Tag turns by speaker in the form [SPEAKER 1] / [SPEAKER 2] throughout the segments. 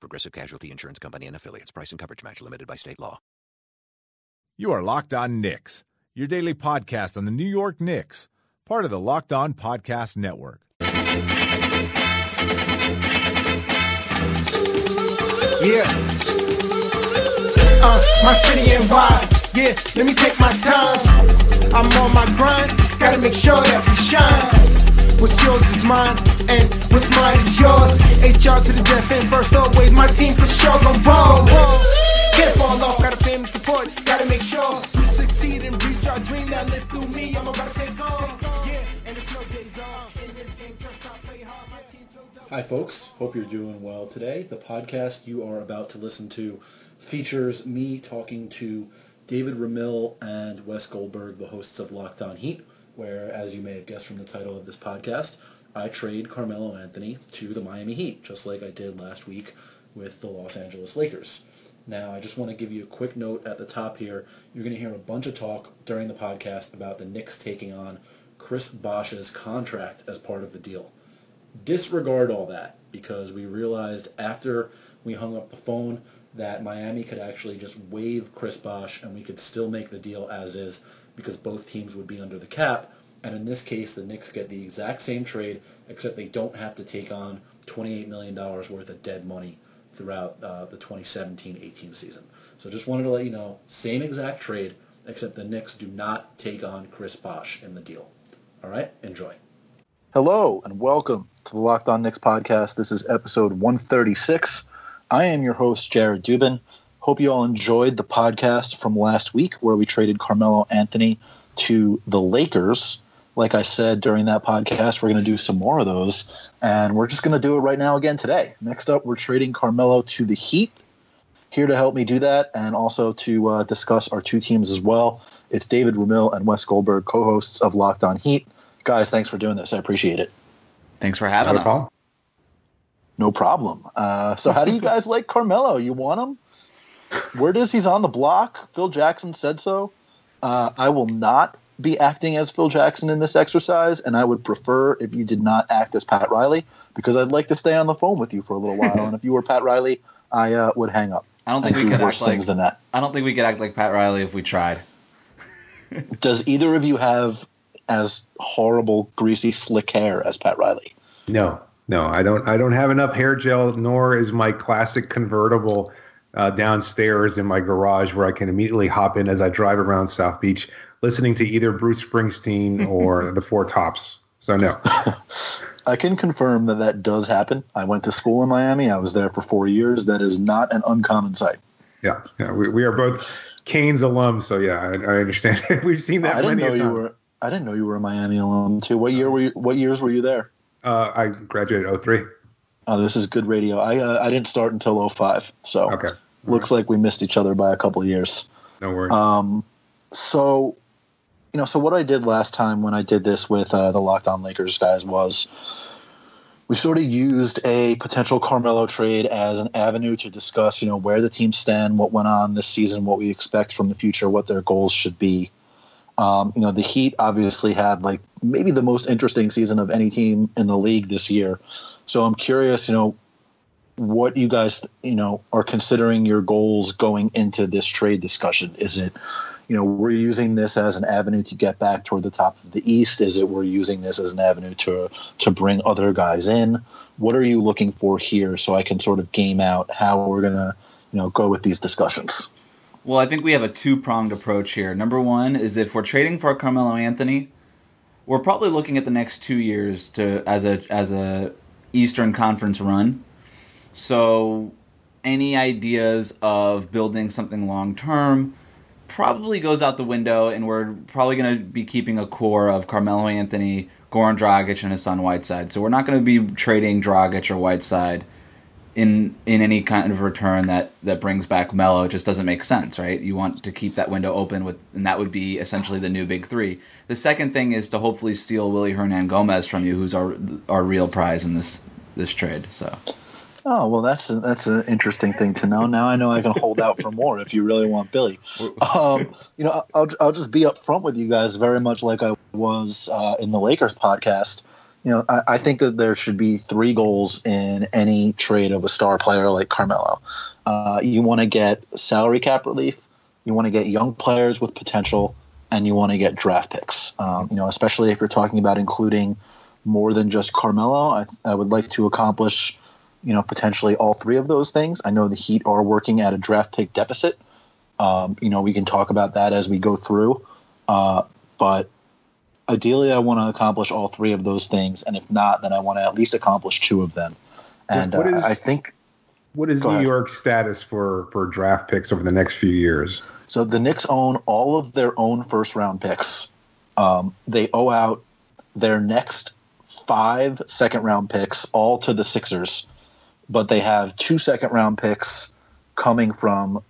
[SPEAKER 1] Progressive Casualty Insurance Company and affiliates. Price and coverage match limited by state law.
[SPEAKER 2] You are Locked On Knicks, your daily podcast on the New York Knicks, part of the Locked On Podcast Network.
[SPEAKER 3] Yeah. Uh, my city and wide. Yeah, let me take my time. I'm on my grind. Gotta make sure that we shine. What's yours is mine, and what's mine is yours. HR to the death and first, always. My team for sure gon' roll. Can't fall off, got a family support. Gotta make sure we succeed and reach our dream that live through me. I'm about to take off. Yeah, and off. In this game, just play hard. My team filled up.
[SPEAKER 4] Hi, folks. Hope you're doing well today. The podcast you are about to listen to features me talking to David Ramil and Wes Goldberg, the hosts of Locked On Heat, where, as you may have guessed from the title of this podcast, I trade Carmelo Anthony to the Miami Heat, just like I did last week with the Los Angeles Lakers. Now, I just want to give you a quick note at the top here. You're going to hear a bunch of talk during the podcast about the Knicks taking on Chris Bosh's contract as part of the deal disregard all that because we realized after we hung up the phone that Miami could actually just waive Chris Bosh and we could still make the deal as is because both teams would be under the cap. And in this case, the Knicks get the exact same trade, except they don't have to take on $28 million worth of dead money throughout uh, the 2017-18 season. So just wanted to let you know, same exact trade, except the Knicks do not take on Chris Bosh in the deal. All right, enjoy.
[SPEAKER 5] Hello and welcome to the Locked On Knicks podcast. This is episode 136. I am your host, Jared Dubin. Hope you all enjoyed the podcast from last week where we traded Carmelo Anthony to the Lakers. Like I said during that podcast, we're going to do some more of those, and we're just going to do it right now again today. Next up, we're trading Carmelo to the Heat. Here to help me do that and also to uh, discuss our two teams as well. It's David Ramil and Wes Goldberg, co hosts of Locked On Heat. Guys, thanks for doing this. I appreciate it.
[SPEAKER 6] Thanks for having
[SPEAKER 7] Not a
[SPEAKER 6] us.
[SPEAKER 7] problem.
[SPEAKER 5] No problem. Uh, so, how do you guys like Carmelo? You want him? Word is he's on the block. Phil Jackson said so. Uh, I will not be acting as Phil Jackson in this exercise, and I would prefer if you did not act as Pat Riley because I'd like to stay on the phone with you for a little while. and if you were Pat Riley, I uh, would hang up.
[SPEAKER 6] I don't think we
[SPEAKER 5] do
[SPEAKER 6] could
[SPEAKER 5] worse
[SPEAKER 6] act like
[SPEAKER 5] things than that.
[SPEAKER 6] I don't think we could act like Pat Riley if we tried.
[SPEAKER 5] Does either of you have as horrible, greasy, slick hair as Pat Riley?
[SPEAKER 7] No, no, I don't. I don't have enough hair gel, nor is my classic convertible uh, downstairs in my garage where I can immediately hop in as I drive around South Beach, listening to either Bruce Springsteen or the Four Tops. So no,
[SPEAKER 5] I can confirm that that does happen. I went to school in Miami. I was there for four years. That is not an uncommon sight.
[SPEAKER 7] yeah, yeah we, we are both Canes alums, so yeah, I, I understand. We've seen that
[SPEAKER 5] I didn't know you were. I didn't know you were a Miami alum too. What year were you? What years were you there?
[SPEAKER 7] Uh, I graduated 03.
[SPEAKER 5] Oh, this is good radio. I uh, I didn't start until 05, so
[SPEAKER 7] Okay,
[SPEAKER 5] looks like we missed each other by a couple of years.
[SPEAKER 7] no worries.
[SPEAKER 5] Um, so, you know, so what I did last time when I did this with uh, the Locked On Lakers guys was we sort of used a potential Carmelo trade as an avenue to discuss, you know, where the teams stand, what went on this season, what we expect from the future, what their goals should be. Um, you know, the Heat obviously had like maybe the most interesting season of any team in the league this year. So I'm curious, you know, what you guys, you know, are considering your goals going into this trade discussion. Is it, you know, we're using this as an avenue to get back toward the top of the East? Is it we're using this as an avenue to to bring other guys in? What are you looking for here so I can sort of game out how we're gonna, you know, go with these discussions?
[SPEAKER 6] Well, I think we have a two pronged approach here. Number one is if we're trading for Carmelo Anthony, we're probably looking at the next two years to as a as a Eastern Conference run. So any ideas of building something long term probably goes out the window, and we're probably going to be keeping a core of Carmelo Anthony, Goran Dragic, and Hassan Whiteside. So we're not going to be trading Dragic or Whiteside in in any kind of return that that brings back Melo it just doesn't make sense, right? You want to keep that window open with, and that would be essentially the new big three. The second thing is to hopefully steal Willy Hernangomez from you, who's our our real prize in this this trade. So.
[SPEAKER 5] Oh well, that's a, that's an interesting thing to know. Now I know I can hold out for more if you really want Billy. Um, you know, I'll I'll just be upfront with you guys, very much like I was uh, in the Lakers podcast. You know, I, I, think that there should be three goals in any trade of a star player like Carmelo. Uh, you want to get salary cap relief, you want to get young players with potential, and you want to get draft picks. Um, you know, especially if you're talking about including more than just Carmelo. I, I would like to accomplish you know, potentially all three of those things. I know the Heat are working at a draft pick deficit. Um, you know, we can talk about that as we go through. Uh, but ideally, I want to accomplish all three of those things, and if not, then I want to at least accomplish two of them. And
[SPEAKER 7] what is,
[SPEAKER 5] uh, I think.
[SPEAKER 7] What is New ahead. York's status for for draft picks over the next few years?
[SPEAKER 5] So the Knicks own all of their own first round picks. Um, they owe out their next five second round picks all to the Sixers but they have two second round picks coming from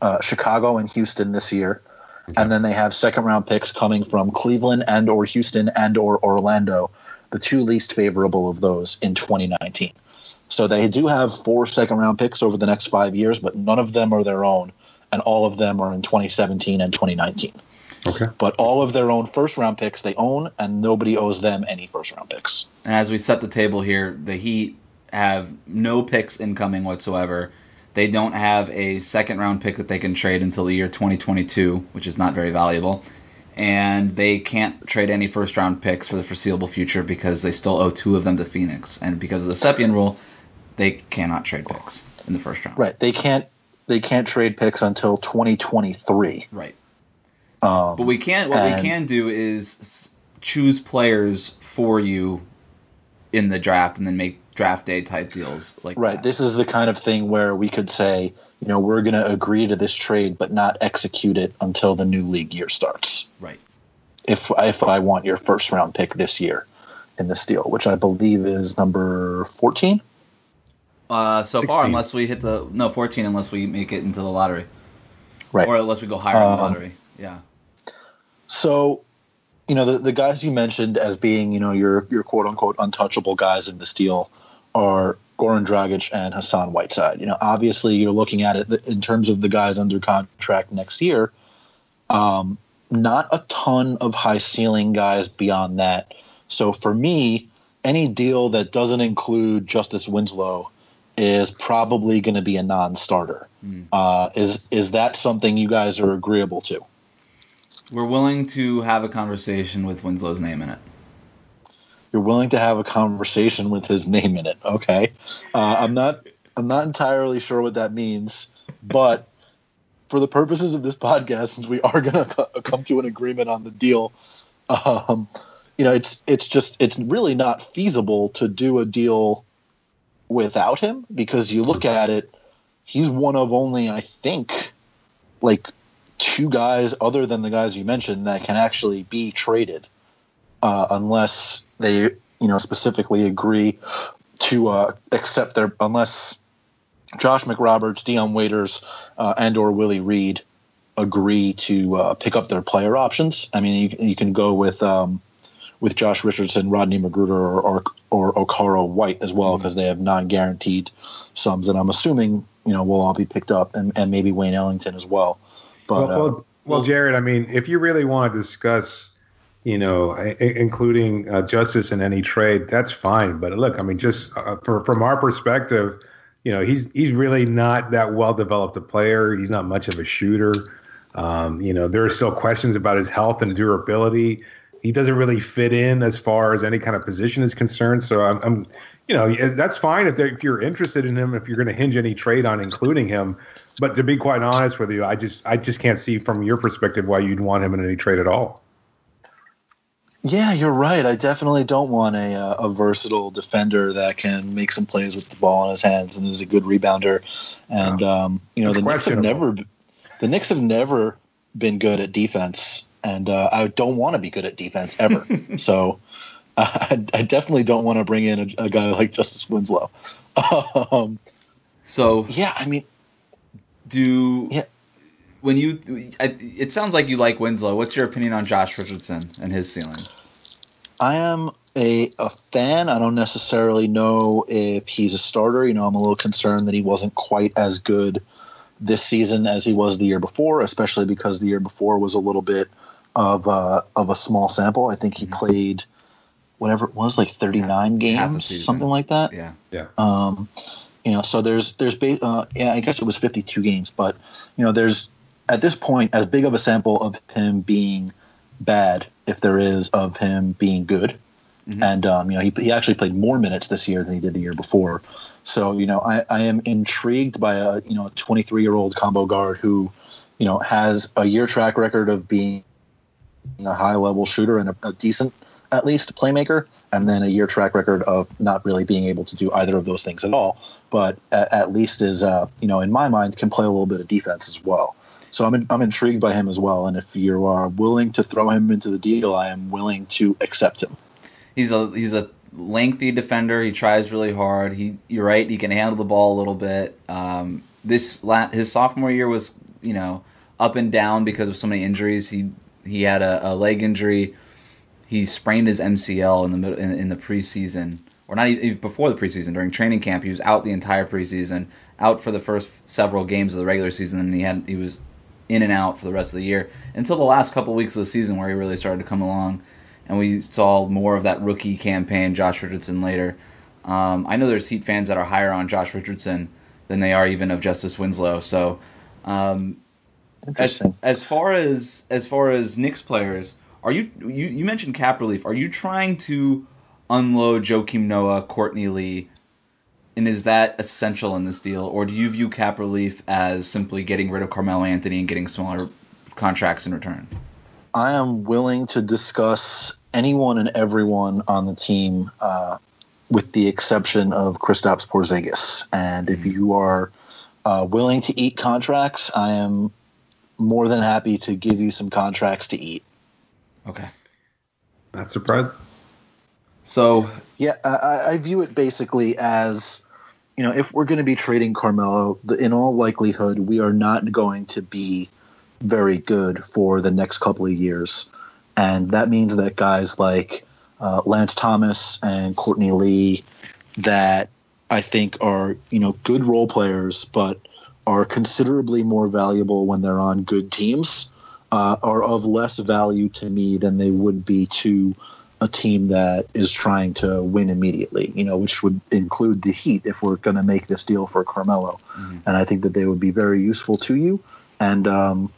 [SPEAKER 5] uh, Chicago and Houston this year. Okay. And then they have second round picks coming from Cleveland and or Houston and or Orlando, the two least favorable of those in 2019. So they do have four second round picks over the next five years, but none of them are their own, and all of them are in 2017 and 2019.
[SPEAKER 7] Okay.
[SPEAKER 5] But all of their own first round picks they own, and nobody owes them any first round picks.
[SPEAKER 6] And as we set the table here, the Heat have no picks incoming whatsoever. They don't have a second round pick that they can trade until the year 2022, which is not very valuable. And they can't trade any first round picks for the foreseeable future because they still owe two of them to Phoenix. And because of the Stepien rule, they cannot trade picks in the first round.
[SPEAKER 5] Right. They can't they can't trade picks until 2023.
[SPEAKER 6] Right. Um, but we can what and, we can do is choose players for you in the draft and then make draft day type deals like
[SPEAKER 5] right
[SPEAKER 6] that.
[SPEAKER 5] this is the kind of thing where we could say you know we're going to agree to this trade but not execute it until the new league year starts.
[SPEAKER 6] Right.
[SPEAKER 5] If if i want your first round pick this year in this deal which i believe is number 14
[SPEAKER 6] uh, so 16. far unless we hit the no 14 unless we make it into the lottery.
[SPEAKER 5] Right.
[SPEAKER 6] Or unless we go higher um, in the um, lottery yeah.
[SPEAKER 5] so you know the, the guys you mentioned as being you know your your quote unquote untouchable guys in this deal are Goran Dragic and Hassan Whiteside. You know, obviously you're looking at it in terms of the guys under contract next year. Um, not a ton of high ceiling guys beyond that. So for me, any deal that doesn't include Justice Winslow is probably going to be a non-starter. Mm. Uh, is is that something you guys are agreeable to?
[SPEAKER 6] We're willing to have a conversation with Winslow's name in it
[SPEAKER 5] you're willing to have a conversation with his name in it. Okay, uh, I'm not I'm not entirely sure what that means, but for the purposes of this podcast, since we are going to come to an agreement on the deal, um, you know, it's it's just it's really not feasible to do a deal without him because you look at it, he's one of only I think like two guys other than the guys you mentioned that can actually be traded uh, unless they you know specifically agree to uh, accept their unless Josh McRoberts, Dion Waiters, uh, and or Willie Reed agree to uh, pick up their player options. I mean, you, you can go with um, with Josh Richardson, Rodney McGruder, or or, or Okaro White as well because mm-hmm. they have non-guaranteed sums, and I'm assuming you know will all be picked up, and, and maybe Wayne Ellington as well. But
[SPEAKER 7] well, well, uh, well, Jared, I mean, if you really want to discuss you know, including uh, justice in any trade, that's fine. But look, I mean, just uh, for, from our perspective, you know, he's he's really not that well developed a player. He's not much of a shooter. Um, you know, there are still questions about his health and durability. He doesn't really fit in as far as any kind of position is concerned. So I'm, I'm you know, that's fine if, if you're interested in him. If you're going to hinge any trade on including him, but to be quite honest with you, I just I just can't see from your perspective why you'd want him in any trade at all.
[SPEAKER 5] Yeah, you're right. I definitely don't want a uh, a versatile defender that can make some plays with the ball in his hands and is a good rebounder. And um, you know, the Knicks have never the Knicks have never been good at defense, and uh, I don't want to be good at defense ever. so, I, I definitely don't want to bring in a, a guy like Justice Winslow. um,
[SPEAKER 6] So
[SPEAKER 5] yeah, I mean,
[SPEAKER 6] do
[SPEAKER 5] Yeah.
[SPEAKER 6] When you I- it sounds like you like Winslow. What's your opinion on Josh Richardson and his ceiling?
[SPEAKER 5] I am a, a fan. I don't necessarily know if he's a starter. You know, I'm a little concerned that he wasn't quite as good this season as he was the year before, especially because the year before was a little bit of uh, of a small sample. I think he played whatever it was, like 39
[SPEAKER 6] Half
[SPEAKER 5] games, something like that.
[SPEAKER 6] Yeah. Yeah.
[SPEAKER 5] Um, you know, so there's there's ba- uh, yeah, I guess it was 52 games, but you know, there's at this point as big of a sample of him being bad, if there is, of him being good.
[SPEAKER 6] Mhm.
[SPEAKER 5] And um, you know, he, he actually played more minutes this year than he did the year before. So you know, I, I am intrigued by a you know a 23 year old combo guard who, you know, has a year track record of being a high level shooter and a, a decent at least playmaker, and then a year track record of not really being able to do either of those things at all. But at, at least is uh, you know in my mind can play a little bit of defense as well. So I'm I'm intrigued by him as well. And if you are willing to throw him into the deal, I am willing to accept him.
[SPEAKER 6] He's a he's a lengthy defender. He tries really hard. He you're right. He can handle the ball a little bit. Um, this la- his sophomore year was you know up and down because of so many injuries. He he had a, a leg injury. He sprained his MCL in the mid- in, in the preseason, or not even before the preseason during training camp. He was out the entire preseason, out for the first several games of the regular season, and he had he was in and out for the rest of the year until the last couple weeks of the season where he really started to come along and we saw more of that rookie campaign, Josh Richardson later. Um, I know there's Heat fans that are higher on Josh Richardson than they are even of Justice Winslow. So, um, as,
[SPEAKER 5] Interesting.
[SPEAKER 6] as far as as far as Knicks players, are you you, you mentioned cap relief? Are you trying to unload Joakim Noah, Courtney Lee, and is that essential in this deal, or do you view cap relief as simply getting rid of Carmelo Anthony and getting smaller contracts in return?
[SPEAKER 5] I am willing to discuss anyone and everyone on the team, uh, with the exception of Kristaps Porzingis. And if you are uh, willing to eat contracts, I am more than happy to give you some contracts to eat.
[SPEAKER 6] Okay.
[SPEAKER 7] Not surprised.
[SPEAKER 6] So
[SPEAKER 5] Yeah, I- I, view it basically as, you know, if we're going to be trading Carmelo, in all likelihood, we are not going to be very good for the next couple of years, and that means that guys like uh, Lance Thomas and Courtney Lee, that I think are you know good role players, but are considerably more valuable when they're on good teams, uh, are of less value to me than they would be to a team that is trying to win immediately, you know, which would include the Heat if we're going to make this deal for Carmelo. And I think that they would be very useful to you. And um,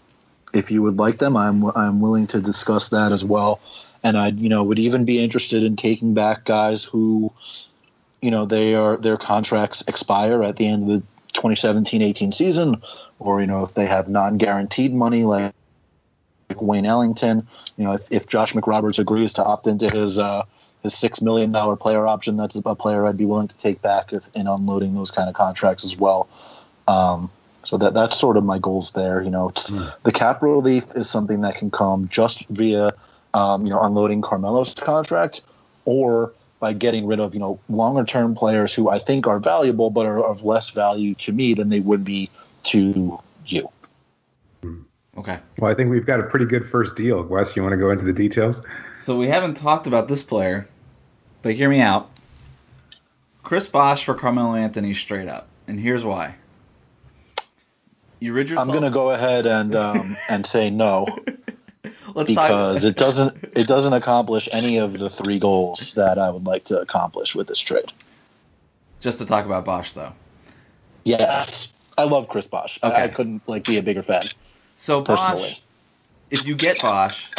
[SPEAKER 5] if you would like them, I'm I'm willing to discuss that as well. And I, you know, would even be interested in taking back guys who, you know, they are their contracts expire at the end of the 2017-18 season, or you know, if they have non-guaranteed money like Wayne Ellington. You know, if, if Josh McRoberts agrees to opt into his uh, his six million dollar player option, that's a player I'd be willing to take back if, in unloading those kind of contracts as well. Um, so that that's sort of my goals there. You know, it's, the cap relief is something that can come just via um, you know unloading Carmelo's contract, or by getting rid of you know longer term players who I think are valuable but are of less value to me than they would be to you.
[SPEAKER 6] Okay.
[SPEAKER 7] Well, I think we've got a pretty good first deal. Wes, you want to go into the details?
[SPEAKER 6] So we haven't talked about this player, but hear me out. Chris Bosh for Carmelo Anthony straight up, and here's why. You rid yourself.
[SPEAKER 5] I'm going to go ahead and um, and say no
[SPEAKER 6] Let's
[SPEAKER 5] because
[SPEAKER 6] talk.
[SPEAKER 5] it doesn't it doesn't accomplish any of the three goals that I would like to accomplish with this trade.
[SPEAKER 6] Just to talk about Bosh though.
[SPEAKER 5] Yes, I love Chris Bosh. I- I, couldn't like be a bigger fan.
[SPEAKER 6] So
[SPEAKER 5] Personally.
[SPEAKER 6] Bosh, if you get Bosh,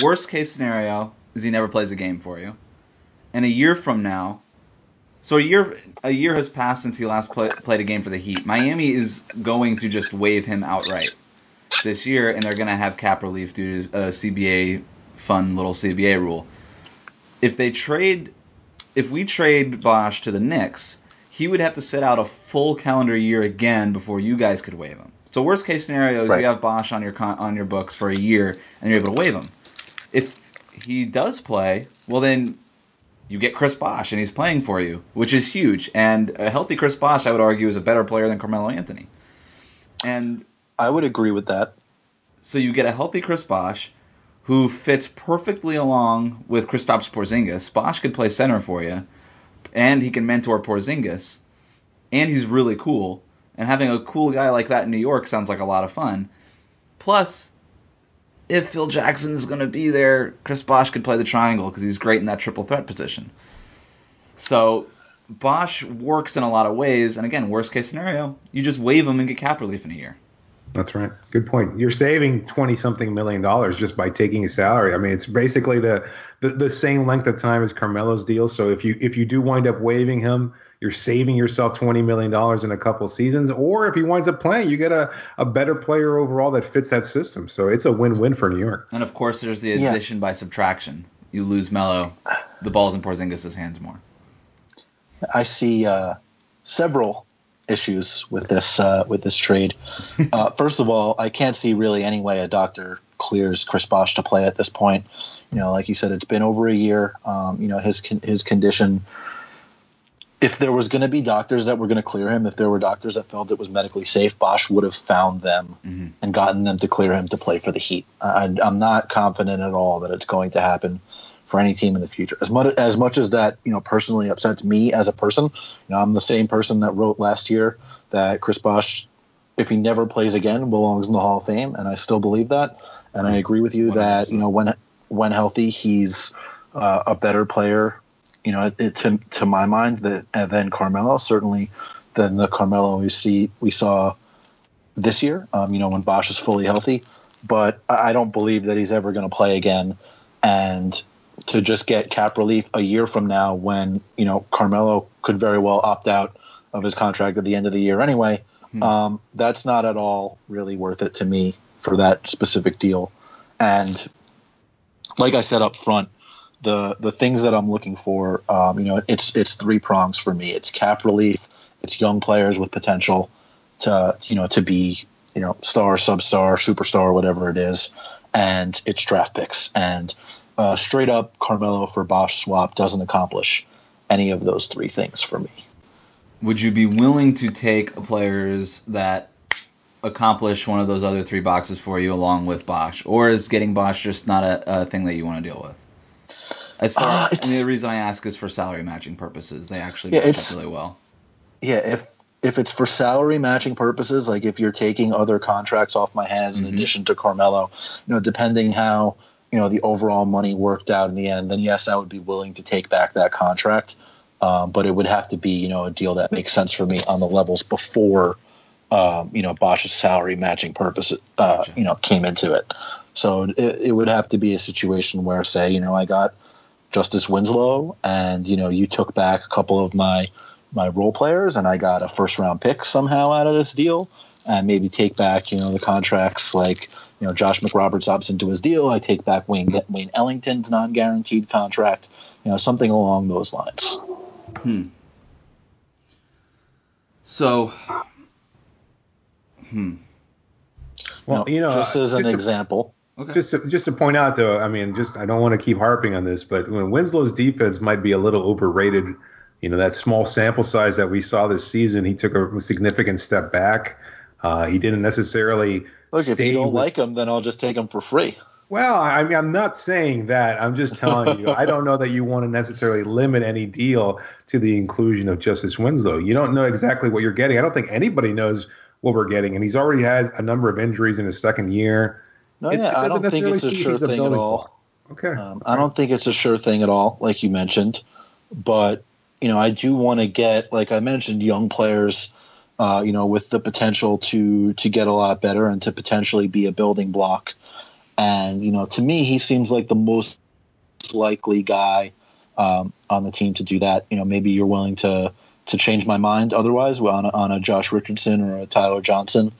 [SPEAKER 6] worst case scenario is he never plays a game for you, and a year from now, so a year a year has passed since he last play, played a game for the Heat. Miami is going to just waive him outright this year, and they're going to have cap relief due to uh, a CBA fun little CBA rule. If they trade, if we trade Bosh to the Knicks, he would have to sit out a full calendar year again before you guys could waive him. So worst case scenario is
[SPEAKER 5] Right.
[SPEAKER 6] you have Bosh on your con- on your books for a year and you're able to waive him. If he does play, well then you get Chris Bosh and he's playing for you, which is huge. And a healthy Chris Bosh, I would argue, is a better player than Carmelo Anthony. And
[SPEAKER 5] I would agree with that.
[SPEAKER 6] so you get a healthy Chris Bosh who fits perfectly along with Kristaps Porzingis. Bosh could play center for you, and he can mentor Porzingis, and he's really cool. And having a cool guy like that in New York sounds like a lot of fun. Plus, if Phil Jackson's going to be there, Chris Bosh could play the triangle because he's great in that triple threat position. So Bosh works in a lot of ways, and again, worst case scenario, you just waive him and get cap relief in a year.
[SPEAKER 7] That's right. Good point. You're saving twenty something million dollars just by taking his salary. I mean, it's basically the, the the same length of time as Carmelo's deal. So if you if you do wind up waiving him, you're saving yourself twenty million dollars in a couple of seasons. Or if he winds up playing, you get a, a better player overall that fits that system. So it's a win win for New York.
[SPEAKER 6] And of course, there's the
[SPEAKER 5] Yeah.
[SPEAKER 6] addition by subtraction. You lose Melo, the ball's in Porzingis' hands more.
[SPEAKER 5] I see uh, several issues with this uh, with this trade. Uh, first of all, I can't see really any way a doctor clears Chris Bosh to play at this point. You know, like you said, it's been over a year. Um, you know, his his condition. If there was going to be doctors that were going to clear him, if there were doctors that felt it was medically safe, Bosh would have found them and gotten them to clear him to play for the Heat. I, I'm not confident at all that it's going to happen for any team in the future. As much as much as that, you know, personally upsets me as a person. You know, I'm the same person that wrote last year that Chris Bosh, if he never plays again, belongs in the Hall of Fame, and I still believe that. And I agree with you that you know when when healthy, he's uh, a better player. You know, it, to to my mind that and then Carmelo certainly than the Carmelo we see we saw this year. Um, you know, when Bosh is fully healthy, but I I don't believe that he's ever going to play again. And to just get cap relief a year from now, when you know Carmelo could very well opt out of his contract at the end of the year anyway, um, that's not at all really worth it to me for that specific deal. And like I said up front, the the things that I'm looking for, um, you know, it's it's three prongs for me. It's cap relief, it's young players with potential to you know to be you know star, substar, superstar, whatever it is, and it's draft picks. And uh, straight up Carmelo for Bosh swap doesn't accomplish any of those three things for me.
[SPEAKER 6] Would you be willing to take players that accomplish one of those other three boxes for you along with Bosh? Or is getting Bosh just not a, a thing that you want to deal with? As far
[SPEAKER 5] Uh,
[SPEAKER 6] and
[SPEAKER 5] it's-
[SPEAKER 6] the reason I ask is for salary matching purposes. They actually
[SPEAKER 5] Yeah,
[SPEAKER 6] match up really well.
[SPEAKER 5] yeah, if if it's for salary matching purposes, like if you're taking other contracts off my hands in addition to Carmelo, you know, depending how you know the overall money worked out in the end, then yes, I would be willing to take back that contract. Um, but it would have to be you know a deal that makes sense for me on the levels before um, you know Bosh's salary matching purpose uh,
[SPEAKER 6] Gotcha.
[SPEAKER 5] you know came into it. So it, it would have to be a situation where say you know I got Justice Winslow, and you know you took back a couple of my my role players, and I got a first round pick somehow out of this deal, and maybe take back you know the contracts like you know Josh McRoberts opts into his deal. I take back Wayne Wayne Ellington's non guaranteed contract, you know something along those lines. Hmm.
[SPEAKER 6] So, hmm.
[SPEAKER 7] Well, you know,
[SPEAKER 5] just as uh, an
[SPEAKER 7] just to-
[SPEAKER 5] example.
[SPEAKER 6] okay.
[SPEAKER 7] Just to, just to point out, though, I mean, just I don't want to keep harping on this, but when Winslow's defense might be a little overrated, you know, that small sample size that we saw this season, he took a significant step back. Uh, he didn't necessarily
[SPEAKER 5] Look, if you don't
[SPEAKER 7] with-
[SPEAKER 5] like them, then I'll just take them for free.
[SPEAKER 7] Well, I mean, I'm not saying that. I'm just telling you. I don't know that you want to necessarily limit any deal to the inclusion of Justice Winslow. You don't know exactly what you're getting. I don't think anybody knows what we're getting, and he's already had a number of injuries in his second year.
[SPEAKER 5] No,
[SPEAKER 7] It- it
[SPEAKER 5] yeah, I don't think it's a sure thing at all.
[SPEAKER 7] block. Okay.
[SPEAKER 5] Um, I don't think it's a sure thing at all, like you mentioned. But you know, I do want to get, like I mentioned, young players, uh, you know, with the potential to to get a lot better and to potentially be a building block. And you know, to me, he seems like the most likely guy um, on the team to do that. You know, maybe you're willing to to change my mind otherwise on a, on a Josh Richardson or a Tyler Johnson,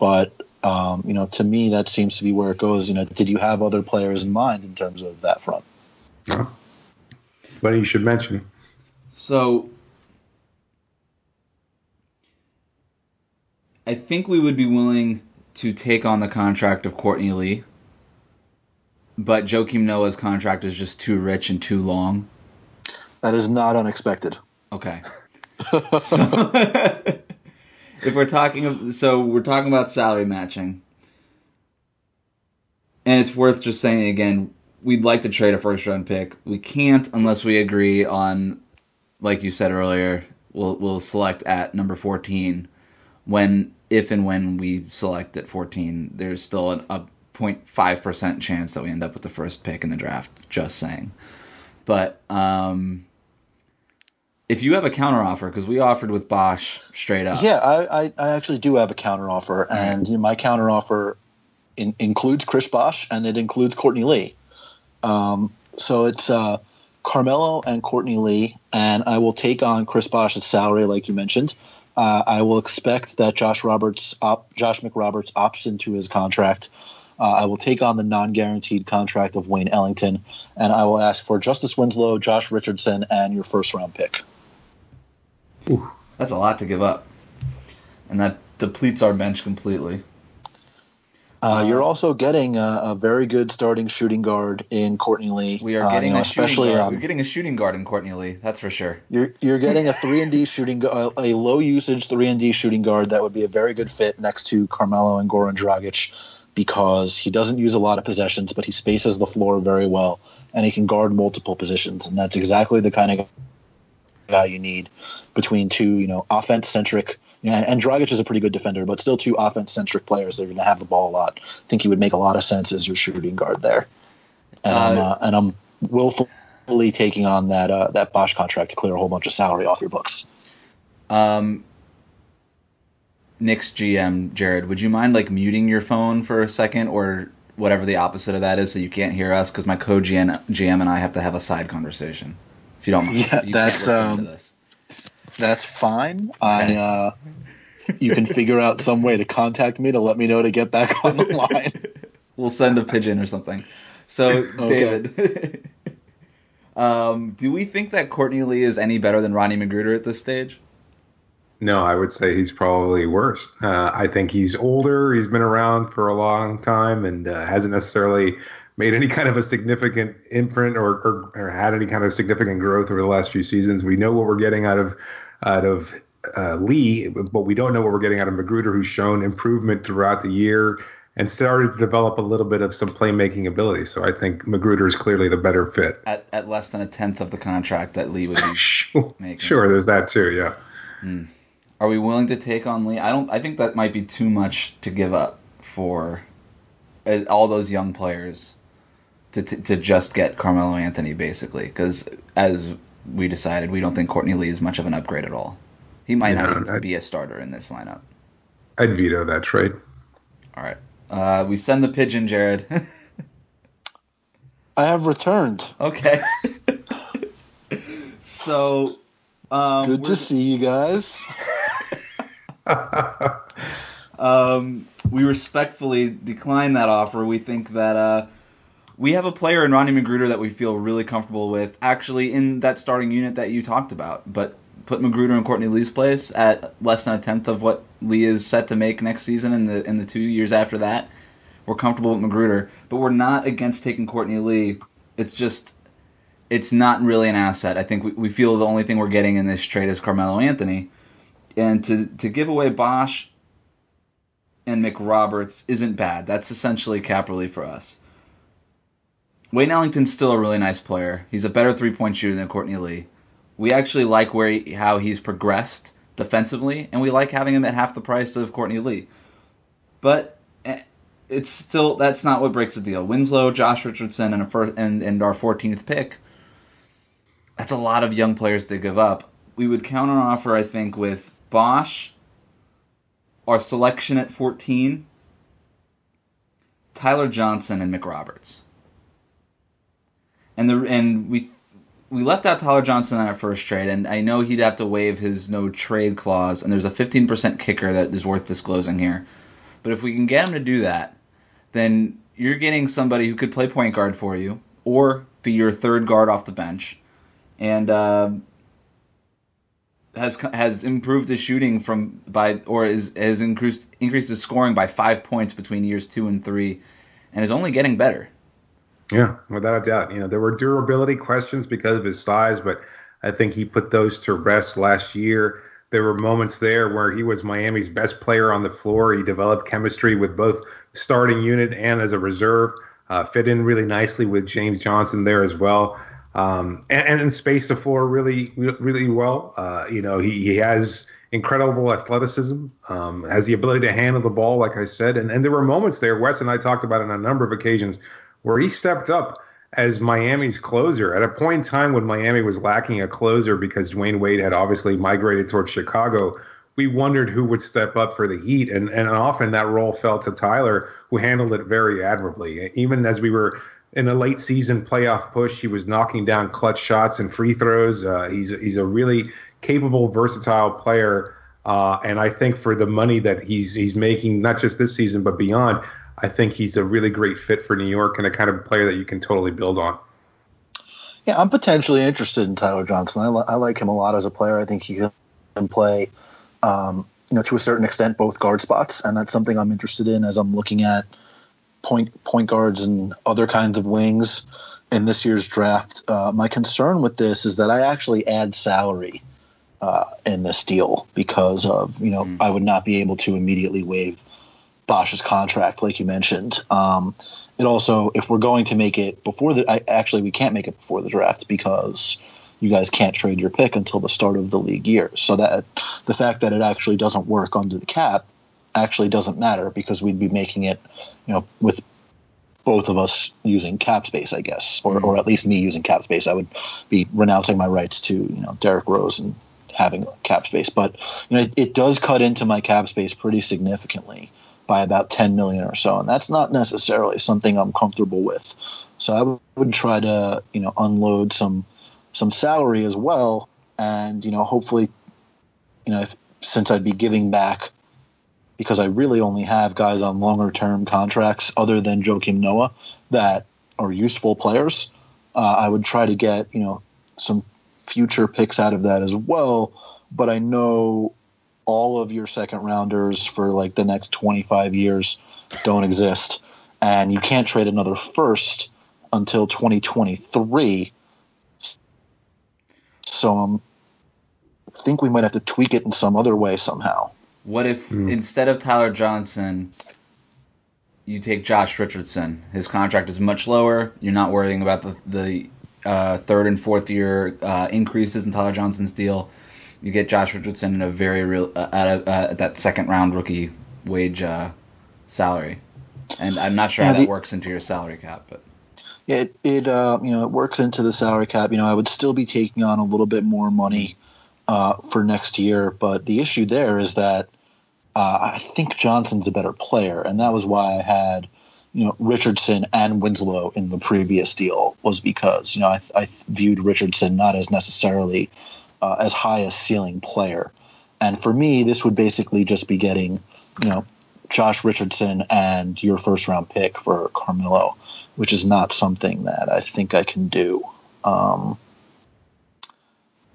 [SPEAKER 5] but um, you know, to me, that seems to be where it goes. You know, did you have other players in mind in terms of that front?
[SPEAKER 7] But you should mention.
[SPEAKER 6] So I think we would be willing to take on the contract of Courtney Lee, but Joakim Noah's contract is just too rich and too long.
[SPEAKER 5] That is not unexpected.
[SPEAKER 6] Okay. so, if we're talking, so we're talking about salary matching, and it's worth just saying again, we'd like to trade a first round pick. We can't unless we agree on, like you said earlier, we'll we'll select at number fourteen. When if and when we select at fourteen, there's still an, a 0.5 percent chance that we end up with the first pick in the draft. Just saying, but um if you have a counteroffer, because we offered with Bosh straight up.
[SPEAKER 5] Yeah, I, I, I actually do have a counteroffer, and you know, my counteroffer in, includes Chris Bosh and it includes Courtney Lee. Um, so it's uh, Carmelo and Courtney Lee, and I will take on Chris Bosh's salary, like you mentioned. Uh, I will expect that Josh Roberts, op, Josh McRoberts opts into his contract. Uh, I will take on the non-guaranteed contract of Wayne Ellington, and I will ask for Justice Winslow, Josh Richardson, and your first-round pick.
[SPEAKER 6] Ooh, that's a lot to give up, and that depletes our bench completely.
[SPEAKER 5] Uh, you're also getting a, a, very good starting shooting guard in Courtney Lee.
[SPEAKER 6] We are getting uh, you know, a especially guard. Um, we're getting a shooting guard in Courtney Lee. That's for sure.
[SPEAKER 5] You're you're getting a three and D shooting a, a low usage three and D shooting guard that would be a very good fit next to Carmelo and Goran Dragic because he doesn't use a lot of possessions, but he spaces the floor very well and he can guard multiple positions, and that's exactly the kind of guy you need between two, you know, offense centric. You know, and Dragic is a pretty good defender, but still two offense centric players They're going to have the ball a lot. I think he would make a lot of sense as your shooting guard there. And uh, I'm uh, and I'm willfully taking on that uh, that Bosh contract to clear a whole bunch of salary off your books.
[SPEAKER 6] Um, Knicks GM Jared, would you mind like muting your phone for a second or whatever the opposite of that is, so you can't hear us? Because my co-GM and I have to have a side conversation if you don't mind.
[SPEAKER 5] Yeah, that's um, that's fine. I uh, you can figure out some way to contact me to let me know to get back on the line.
[SPEAKER 6] we'll send a pigeon or something. So, David, um, do we think that Courtney Lee is any better than Ronnie McGruder at this stage?
[SPEAKER 7] No, I would say he's probably worse. Uh, I think he's older. He's been around for a long time and uh, hasn't necessarily made any kind of a significant imprint or, or, or, had any kind of significant growth over the last few seasons. We know what we're getting out of out of uh, Lee, but we don't know what we're getting out of McGruder, who's shown improvement throughout the year and started to develop a little bit of some playmaking ability. So I think McGruder is clearly the better fit.
[SPEAKER 6] At, at less than a tenth of the contract that Lee would be
[SPEAKER 7] sure, making. Sure, there's that too. Yeah.
[SPEAKER 6] Mm. Are we willing to take on Lee? I don't. I think that might be too much to give up for uh, all those young players to, to, to just get Carmelo Anthony basically because as we decided we don't think Courtney Lee is much of an upgrade at all. He might yeah, not even be a starter in this lineup.
[SPEAKER 7] I'd veto that trade.
[SPEAKER 6] All right, uh, we send the pigeon, Jared.
[SPEAKER 5] I have returned.
[SPEAKER 6] Okay. so, um,
[SPEAKER 5] good to see you guys.
[SPEAKER 6] um, we respectfully decline that offer. We think that uh, we have a player in Ronnie McGruder that we feel really comfortable with, actually in that starting unit that you talked about. But put McGruder in Courtney Lee's place at less than a tenth of what Lee is set to make next season and the in the two years after that. We're comfortable with McGruder, but we're not against taking Courtney Lee. It's just it's not really an asset. I think we, we feel the only thing we're getting in this trade is Carmelo Anthony. And to to give away Bosh and McRoberts isn't bad. That's essentially cap relief for us. Wayne Ellington's still a really nice player. He's a better three point shooter than Courtney Lee. We actually like where he, how he's progressed defensively, and we like having him at half the price of Courtney Lee. But eh, it's still that's not what breaks the deal. Winslow, Josh Richardson, and a first and, and our 14th pick. That's a lot of young players to give up. We would counter offer, I think, with Bosh, our selection at 14, Tyler Johnson, and McRoberts and the and we we left out Tyler Johnson on our first trade, and I know he'd have to waive his no trade clause, and there's a 15% kicker that is worth disclosing here. But if we can get him to do that, then you're getting somebody who could play point guard for you, or be your third guard off the bench, and uh, has has improved his shooting from by or is has increased increased his scoring by five points between years two and three, and is only getting better.
[SPEAKER 7] Yeah, without a doubt. You know, there were durability questions because of his size, but I think he put those to rest last year. There were moments there where he was Miami's best player on the floor. He developed chemistry with both starting unit and as a reserve. Uh, fit in really nicely with James Johnson there as well, um, and, and spaced the floor really, really well. Uh, you know, he, he has incredible athleticism, um, has the ability to handle the ball, like I said. And, and there were moments there, Wes and I talked about it on a number of occasions, where he stepped up as Miami's closer at a point in time when Miami was lacking a closer because Dwyane Wade had obviously migrated towards Chicago. We wondered who would step up for the Heat, and and often that role fell to Tyler, who handled it very admirably. Even as we were in a late season playoff push, he was knocking down clutch shots and free throws. Uh, he's he's a really capable, versatile player, uh, and I think for the money that he's he's making, not just this season but beyond, I think he's a really great fit for New York and a kind of player that you can totally build on.
[SPEAKER 5] Yeah, I'm potentially interested in Tyler Johnson. I, li- I like him a lot as a player. I think he can play, um, you know, to a certain extent, both guard spots, and that's something I'm interested in as I'm looking at point point guards and other kinds of wings in this year's draft. Uh, my concern with this is that I actually add salary uh, in this deal because of you know mm. I would not be able to immediately waive Bosh's contract, like you mentioned. Um, it also, if we're going to make it before the, I, actually, we can't make it before the draft because you guys can't trade your pick until the start of the league year. So that the fact that it actually doesn't work under the cap actually doesn't matter because we'd be making it, you know, with both of us using cap space, I guess, or, or at least me using cap space. I would be renouncing my rights to, you know, Derrick Rose and having cap space. But, you know, it, it does cut into my cap space pretty significantly by about 10 million or so and that's not necessarily something i'm comfortable with. So i would try to you know unload some some salary as well and you know hopefully you know if, since i'd be giving back because i really only have guys on longer term contracts other than joakim noah that are useful players uh, i would try to get you know some future picks out of that as well. But i know all of your second rounders for like the next 25 years don't exist. And you can't trade another first until 2023 so um, i think we might have to tweak it in some other way somehow.
[SPEAKER 6] What if mm. instead of tyler johnson you take josh richardson? His contract is much lower. You're not worrying about the, the uh, third and fourth year uh, increases in tyler johnson's deal you get Josh Richardson in a very real uh, at, uh, that second round rookie wage uh, salary, and I'm not sure yeah, how that works into your salary cap, but.
[SPEAKER 5] Yeah, it, it uh, you know it works into the salary cap. You know, I would still be taking on a little bit more money uh, for next year, but the issue there is that uh, I think Johnson's a better player, and that was why I had you know Richardson and Winslow in the previous deal was because you know I, I viewed Richardson not as necessarily uh, as high a ceiling player. And for me, this would basically just be getting, you know, Josh Richardson and your first round pick for Carmelo, which is not something that I think I can do. Um,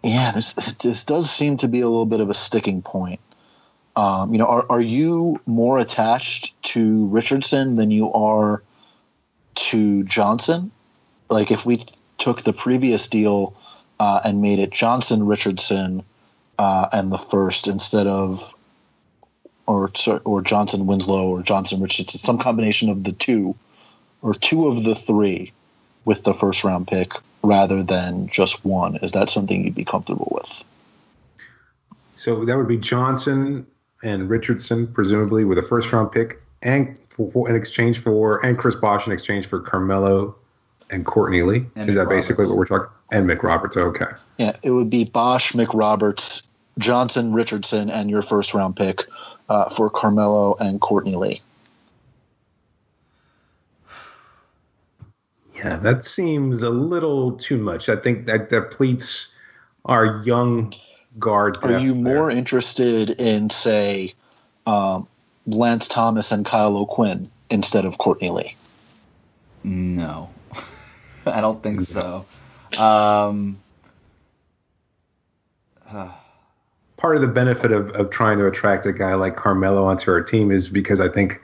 [SPEAKER 5] yeah, this this does seem to be a little bit of a sticking point. Um, you know, are are you more attached to Richardson than you are to Johnson? Like, if we took the previous deal uh, and made it Johnson Richardson uh, and the first instead of or or Johnson Winslow or Johnson Richardson, some combination of the two or two of the three with the first round pick rather than just one. Is that something you'd be comfortable with?
[SPEAKER 7] So that would be Johnson and Richardson, presumably with a first round pick, and for, in exchange for and Chris Bosh in exchange for Carmelo and Courtney Lee. And Is Mick that basically what we're talking? And McRoberts. Okay.
[SPEAKER 5] Yeah, it would be Bosh, McRoberts, Johnson, Richardson, and your first round pick uh, for Carmelo and Courtney Lee.
[SPEAKER 7] Yeah, that seems a little too much. I think that that pleats our young guard.
[SPEAKER 5] Are you more there. interested in, say, um, Lance Thomas and Kyle O'Quinn instead of Courtney Lee?
[SPEAKER 6] No. I don't think so. Um,
[SPEAKER 7] Part of the benefit of, of trying to attract a guy like Carmelo onto our team is because I think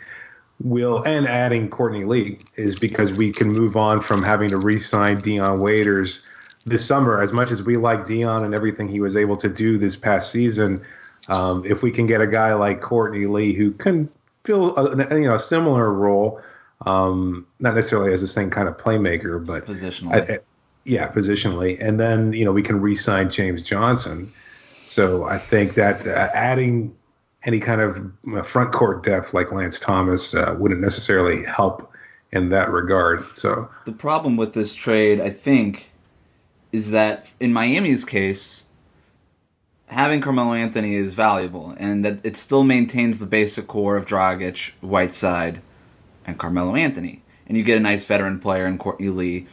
[SPEAKER 7] we'll and adding Courtney Lee is because we can move on from having to re-sign Dion Waiters this summer, as much as we like Dion and everything he was able to do this past season, um, if we can get a guy like Courtney Lee who can fill a, you know a similar role, um, not necessarily as the same kind of playmaker, but
[SPEAKER 6] positionally.
[SPEAKER 7] I, I, yeah, positionally, and then you know we can re-sign James Johnson. So I think that uh, adding any kind of uh, front court depth like Lance Thomas uh, wouldn't necessarily help in that regard. So
[SPEAKER 6] the problem with this trade, I think, is that in Miami's case, having Carmelo Anthony is valuable, and that it still maintains the basic core of Dragic, Whiteside, and Carmelo Anthony, and you get a nice veteran player in Courtney Lee.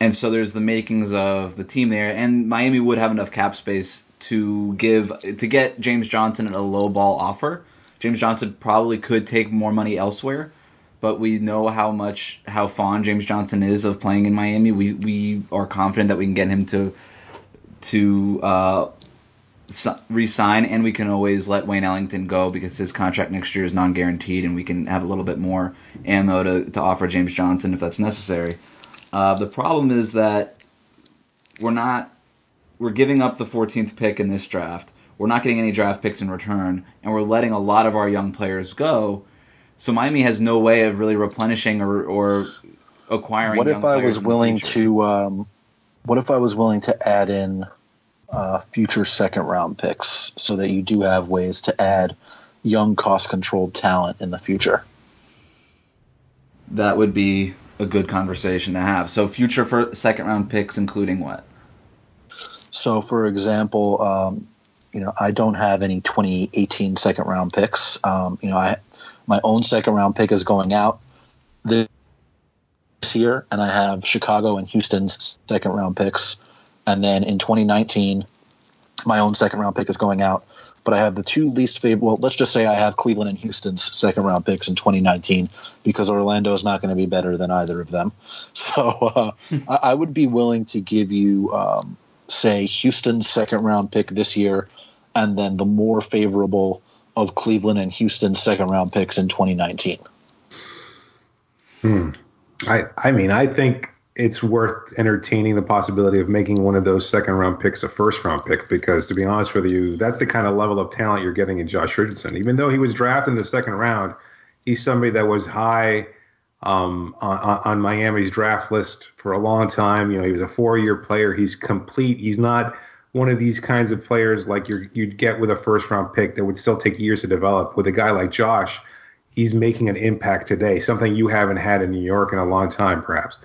[SPEAKER 6] And so there's the makings of the team there, and Miami would have enough cap space to give to get James Johnson at a low ball offer. James Johnson probably could take more money elsewhere, but we know how much how fond James Johnson is of playing in Miami. We we are confident that we can get him to to uh, resign, and we can always let Wayne Ellington go because his contract next year is non guaranteed, and we can have a little bit more ammo to, to offer James Johnson if that's necessary. Uh, the problem is that we're not we're giving up the 14th pick in this draft. We're not getting any draft picks in return, and we're letting a lot of our young players go. So Miami has no way of really replenishing or, or acquiring.
[SPEAKER 5] What if I was willing to? Um, what if I was willing to add in uh, future second round picks so that you do have ways to add young, cost controlled talent in the future?
[SPEAKER 6] That would be a good conversation to have. So future for second round picks, including what?
[SPEAKER 5] So, for example, um, you know, I don't have any 2018 second round picks. Um, you know, I my own second round pick is going out this year, and I have Chicago and Houston's second round picks. And then in 2019, my own second round pick is going out. But I have the two least favorite. Well, let's just say I have Cleveland and Houston's second round picks in 2019 because Orlando is not going to be better than either of them. So uh, I, I, would be willing to give you, um, say, Houston's second round pick this year, and then the more favorable of Cleveland and Houston's second round picks in 2019.
[SPEAKER 7] Hmm. I I mean I think it's worth entertaining the possibility of making one of those second round picks a first round pick because to be honest with you, that's the kind of level of talent you're getting in Josh Richardson. Even though he was drafted in the second round, he's somebody that was high um, on, on, Miami's draft list for a long time. You know, he was a four year player. He's complete. He's not one of these kinds of players like you would get with a first round pick that would still take years to develop. With a guy like Josh, he's making an impact today, something you haven't had in New York in a long time, perhaps.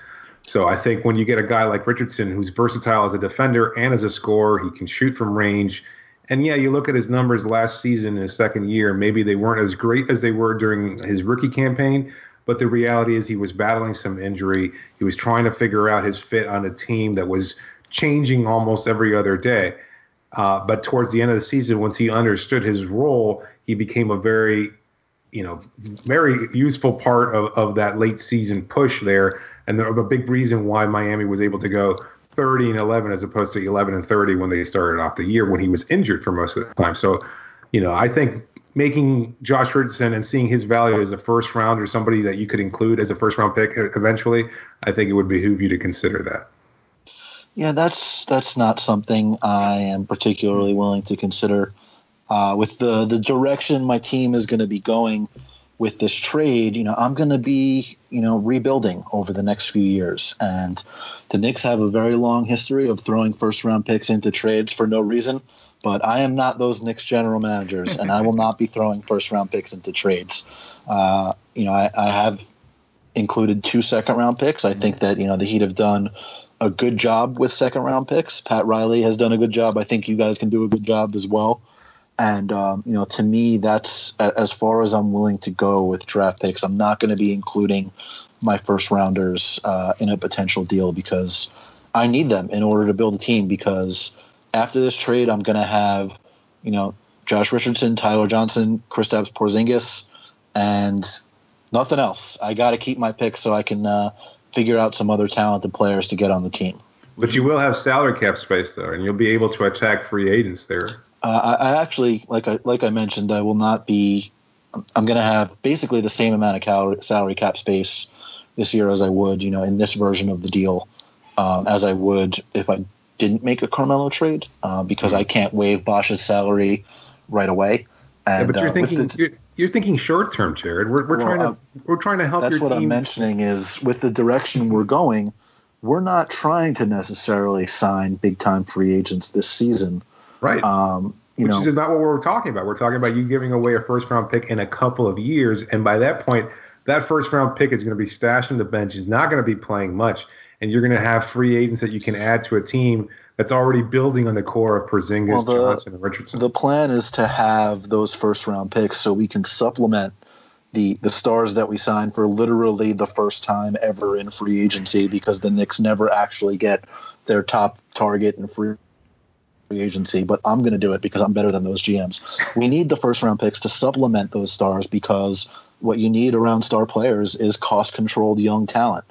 [SPEAKER 7] So I think when you get a guy like Richardson who's versatile as a defender and as a scorer, he can shoot from range. And yeah, you look at his numbers last season, in his second year, maybe they weren't as great as they were during his rookie campaign. But the reality is he was battling some injury. He was trying to figure out his fit on a team that was changing almost every other day. Uh, but towards the end of the season, once he understood his role, he became a very, you know, very useful part of, of that late season push there and the, a big reason why Miami was able to go 30 and 11 as opposed to 11 and 30 when they started off the year when he was injured for most of the time. So, you know, I think making Josh Richardson and seeing his value as a first round or somebody that you could include as a first round pick eventually, I think it would behoove you to consider that.
[SPEAKER 5] Yeah, that's that's not something I am particularly willing to consider. Uh, with the the direction my team is going to be going, with this trade, you know, I'm going to be, you know, rebuilding over the next few years. And the Knicks have a very long history of throwing first round picks into trades for no reason. But I am not those Knicks general managers, and I will not be throwing first round picks into trades. Uh, you know, I, I have included two second round picks. I think that, you know, the Heat have done a good job with second round picks. Pat Riley has done a good job. I think you guys can do a good job as well. And um, you know, to me, that's as far as I'm willing to go with draft picks. I'm not going to be including my first rounders uh, in a potential deal because I need them in order to build a team. Because after this trade, I'm going to have, you know, Josh Richardson, Tyler Johnson, Kristaps Porzingis, and nothing else. I got to keep my picks so I can uh, figure out some other talented players to get on the team.
[SPEAKER 7] But you will have salary cap space there, and you'll be able to attack free agents there.
[SPEAKER 5] Uh, I, I, actually, like I like I mentioned, I will not be. I'm going to have basically the same amount of salary cap space this year as I would, you know, in this version of the deal um, as I would if I didn't make a Carmelo trade uh, because I can't waive Bosh's salary right away.
[SPEAKER 7] Yeah, but you're
[SPEAKER 5] uh,
[SPEAKER 7] thinking
[SPEAKER 5] the-
[SPEAKER 7] you're, you're thinking short term, Jared. We're, we're
[SPEAKER 5] Well,
[SPEAKER 7] trying to
[SPEAKER 5] um,
[SPEAKER 7] we're trying to help
[SPEAKER 5] that's
[SPEAKER 7] your
[SPEAKER 5] what
[SPEAKER 7] team.
[SPEAKER 5] I'm mentioning is with the direction we're going, we're not trying to necessarily sign big time free agents this season.
[SPEAKER 7] Right.
[SPEAKER 5] Um, you
[SPEAKER 7] Which
[SPEAKER 5] know,
[SPEAKER 7] is not what we're talking about. We're talking about you giving away a first round pick in a couple of years, and by that point, that first round pick is going to be stashed on the bench. He's not going to be playing much, and you're going to have free agents that you can add to a team that's already building on the core of Porzingis,
[SPEAKER 5] Well, the-
[SPEAKER 7] Johnson, and Richardson.
[SPEAKER 5] the plan is to have those first round picks so we can supplement the the stars that we sign for literally the first time ever in free agency because the Knicks never actually get their top target in free free agency, but I'm going to do it because I'm better than those GMs. We need the first round picks to supplement those stars because what you need around star players is cost controlled young talent.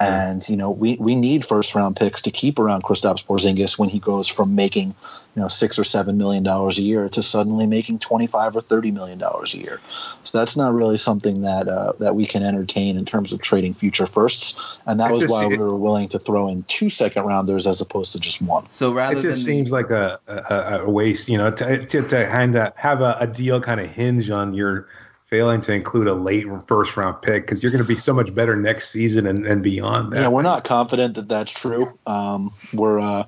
[SPEAKER 5] And you know we, we need first round picks to keep around Kristaps Porzingis when he goes from making you know six or seven million dollars a year to suddenly making twenty five or thirty million dollars a year. So that's not really something that uh, that we can entertain in terms of trading future firsts. And that
[SPEAKER 7] It
[SPEAKER 5] was
[SPEAKER 7] just-
[SPEAKER 5] why we were willing to throw in two second rounders as opposed to just one.
[SPEAKER 6] So rather
[SPEAKER 7] it just
[SPEAKER 6] than
[SPEAKER 7] seems like a, a, a waste, you know, to, to, to kind of have a, a deal kind of hinge on your failing to include a late first round pick because you're going to be so much better next season and, and beyond that.
[SPEAKER 5] Yeah, we're not confident that that's true. Um, we're uh,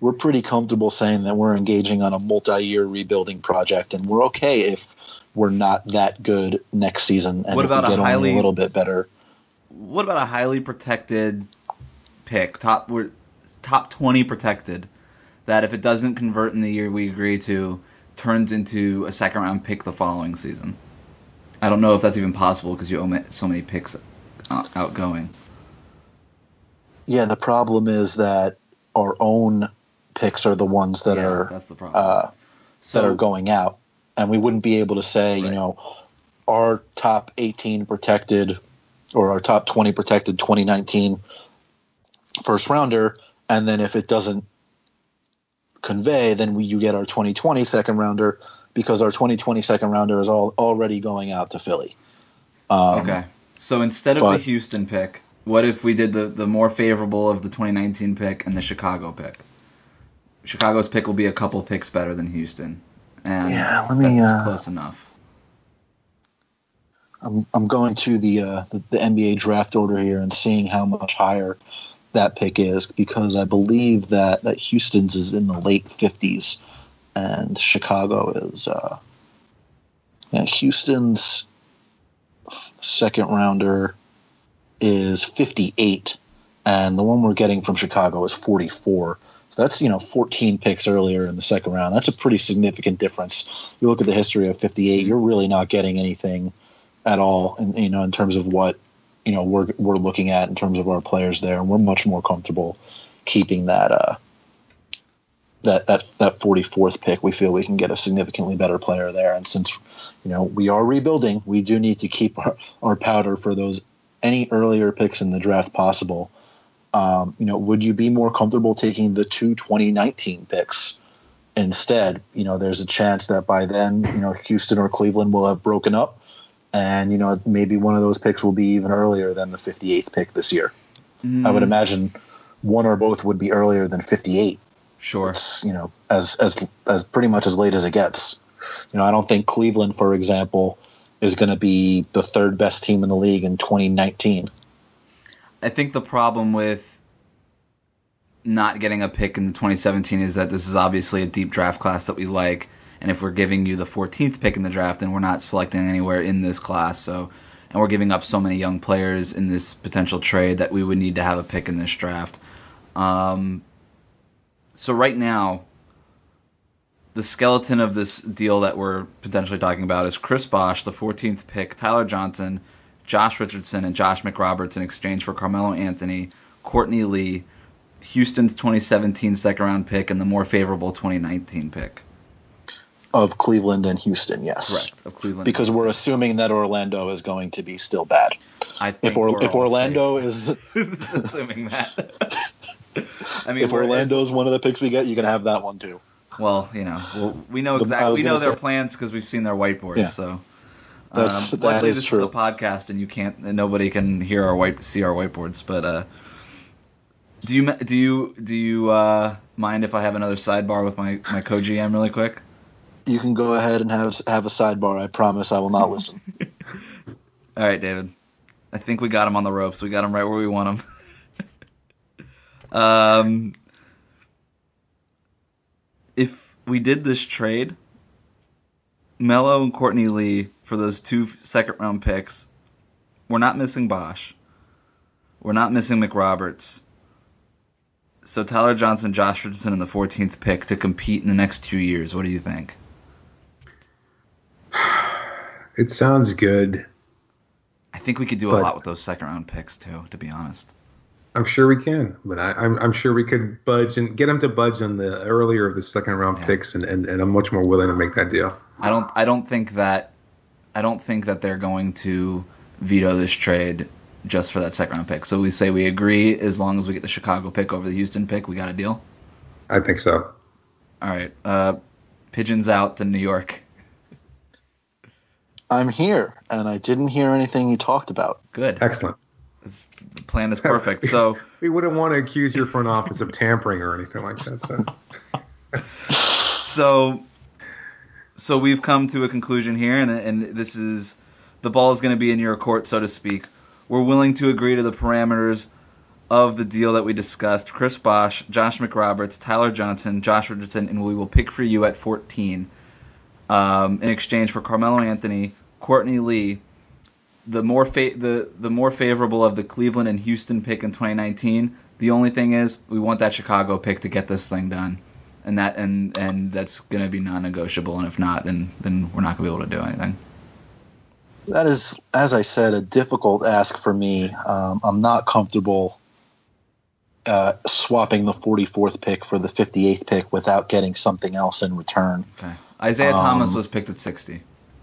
[SPEAKER 5] we're pretty comfortable saying that we're engaging on a multi-year rebuilding project, and we're okay if we're not that good next season. And
[SPEAKER 6] What
[SPEAKER 5] if we
[SPEAKER 6] about a highly-
[SPEAKER 5] a little bit better?
[SPEAKER 6] what about a highly protected pick, top we're top twenty protected, that if it doesn't convert in the year we agree to, turns into a second round pick the following season. I don't know if that's even possible because you omit so many picks uh, outgoing.
[SPEAKER 5] Yeah, the problem is that our own picks are the ones that
[SPEAKER 6] Yeah,
[SPEAKER 5] are
[SPEAKER 6] that's the problem.
[SPEAKER 5] uh,
[SPEAKER 6] so
[SPEAKER 5] that are going out, and we wouldn't be able to say, you know, our top 18 protected or our top 20 protected 2019 first rounder, and then if it doesn't convey, then we, you get our 2020 second rounder because our 2020 second rounder is all already going out to Philly. Um,
[SPEAKER 6] Okay. So instead of
[SPEAKER 5] but-
[SPEAKER 6] the Houston pick, what if we did the, the more favorable of the 2019 pick and the Chicago pick? Chicago's pick will be a couple picks better than Houston. And
[SPEAKER 5] Yeah, let me,
[SPEAKER 6] that's
[SPEAKER 5] uh,
[SPEAKER 6] close enough.
[SPEAKER 5] I'm, I'm going to the, uh, the the NBA draft order here and seeing how much higher that pick is because I believe that that Houston's is in the late 50s and Chicago is uh, yeah, Houston's second rounder is 58 and the one we're getting from Chicago is 44. So that's you know 14 picks earlier in the second round. That's a pretty significant difference. You look at the history of 58, you're really not getting anything at all, in, you know, in terms of what you know we're we're looking at in terms of our players there, and we're much more comfortable keeping that uh, that that that 44th pick. We feel we can get a significantly better player there, and since you know we are rebuilding, we do need to keep our, our powder for those any earlier picks in the draft possible. Um, you know, would you be more comfortable taking the two 2019 picks? Instead, you know, there's a chance that by then, you know, Houston or Cleveland will have broken up, and you know maybe one of those picks will be even earlier than the 58th pick this year. I
[SPEAKER 6] Mm.
[SPEAKER 5] would imagine one or both would be earlier than 58.
[SPEAKER 6] Sure.
[SPEAKER 5] It's you know as as as pretty much as late as it gets. You know, I don't think Cleveland, for example, is going to be the third best team in the league in 2019.
[SPEAKER 6] I think the problem with not getting a pick in the 2017 is that this is obviously a deep draft class that we like, and if we're giving you the 14th pick in the draft, then we're not selecting anywhere in this class. So, and we're giving up so many young players in this potential trade that we would need to have a pick in this draft. Um, so right now, the skeleton of this deal that we're potentially talking about is Chris Bosh, the 14th pick, Tyler Johnson, Josh Richardson, and Josh McRoberts in exchange for Carmelo Anthony, Courtney Lee, Houston's 2017 second round pick, and the more favorable 2019 pick.
[SPEAKER 5] Of Cleveland and Houston, yes.
[SPEAKER 6] Correct. Of Cleveland.
[SPEAKER 5] Because we're assuming that Orlando is going to be still bad.
[SPEAKER 6] I think
[SPEAKER 5] If, or, if Orlando
[SPEAKER 6] safe.
[SPEAKER 5] is
[SPEAKER 6] assuming that. I mean,
[SPEAKER 5] if
[SPEAKER 6] we're-
[SPEAKER 5] one of the picks we get, you can have that one too.
[SPEAKER 6] Well, you know, well, we know exactly. We know their
[SPEAKER 5] say-
[SPEAKER 6] plans because we've seen their whiteboards.
[SPEAKER 5] Yeah.
[SPEAKER 6] So,
[SPEAKER 5] That's-
[SPEAKER 6] um,
[SPEAKER 5] that
[SPEAKER 6] luckily
[SPEAKER 5] is
[SPEAKER 6] this
[SPEAKER 5] true.
[SPEAKER 6] is a podcast, and you can't, and nobody can hear our white, see our whiteboards. But uh, Do you do you do you uh, mind if I have another sidebar with my my co GM really quick?
[SPEAKER 5] You can go ahead and have have a sidebar. I promise I will not listen.
[SPEAKER 6] All right, David. I think we got him on the ropes. We got him right where we want him. um, if we did this trade, Melo and Courtney Lee for those two second round picks, we're not missing Bosh. We're not missing McRoberts. So Tyler Johnson, Josh Richardson, and the 14th pick to compete in the next two years. What do you think?
[SPEAKER 7] It sounds good.
[SPEAKER 6] I think we could do a lot with those second round picks too. To be honest.
[SPEAKER 7] I'm sure we can, but I, I'm I'm sure we could budge and get them to budge on the earlier of the second round
[SPEAKER 6] Yeah.
[SPEAKER 7] picks, and, and, and I'm much more willing to make that deal.
[SPEAKER 6] I don't. I don't think that. I don't think that they're going to veto this trade just for that second round pick. So we say we agree as long as we get the Chicago pick over the Houston pick, we got a deal.
[SPEAKER 7] I think so.
[SPEAKER 6] All right. Uh, pigeons out to New York.
[SPEAKER 5] I'm here, and I didn't hear anything you talked about.
[SPEAKER 6] Good.
[SPEAKER 7] Excellent.
[SPEAKER 6] It's, the plan is perfect. So
[SPEAKER 7] We wouldn't want to accuse your front office of tampering or anything like that. So.
[SPEAKER 6] so so we've come to a conclusion here, and and this is the ball is going to be in your court, so to speak. We're willing to agree to the parameters of the deal that we discussed. Chris Bosh, Josh McRoberts, Tyler Johnson, Josh Richardson, and we will pick for you at 14 um, in exchange for Carmelo Anthony, Courtney Lee, the more fa- the the more favorable of the Cleveland and Houston pick in 2019. The only thing is, we want that Chicago pick to get this thing done, and that and and that's going to be non-negotiable. And if not, then then we're not going to be able to do anything.
[SPEAKER 5] That is, as I said, a difficult ask for me. Um, I'm not comfortable uh, swapping the 44th pick for the 58th pick without getting something else in return.
[SPEAKER 6] Okay. Isaiah
[SPEAKER 5] Um,
[SPEAKER 6] Thomas was picked at 60.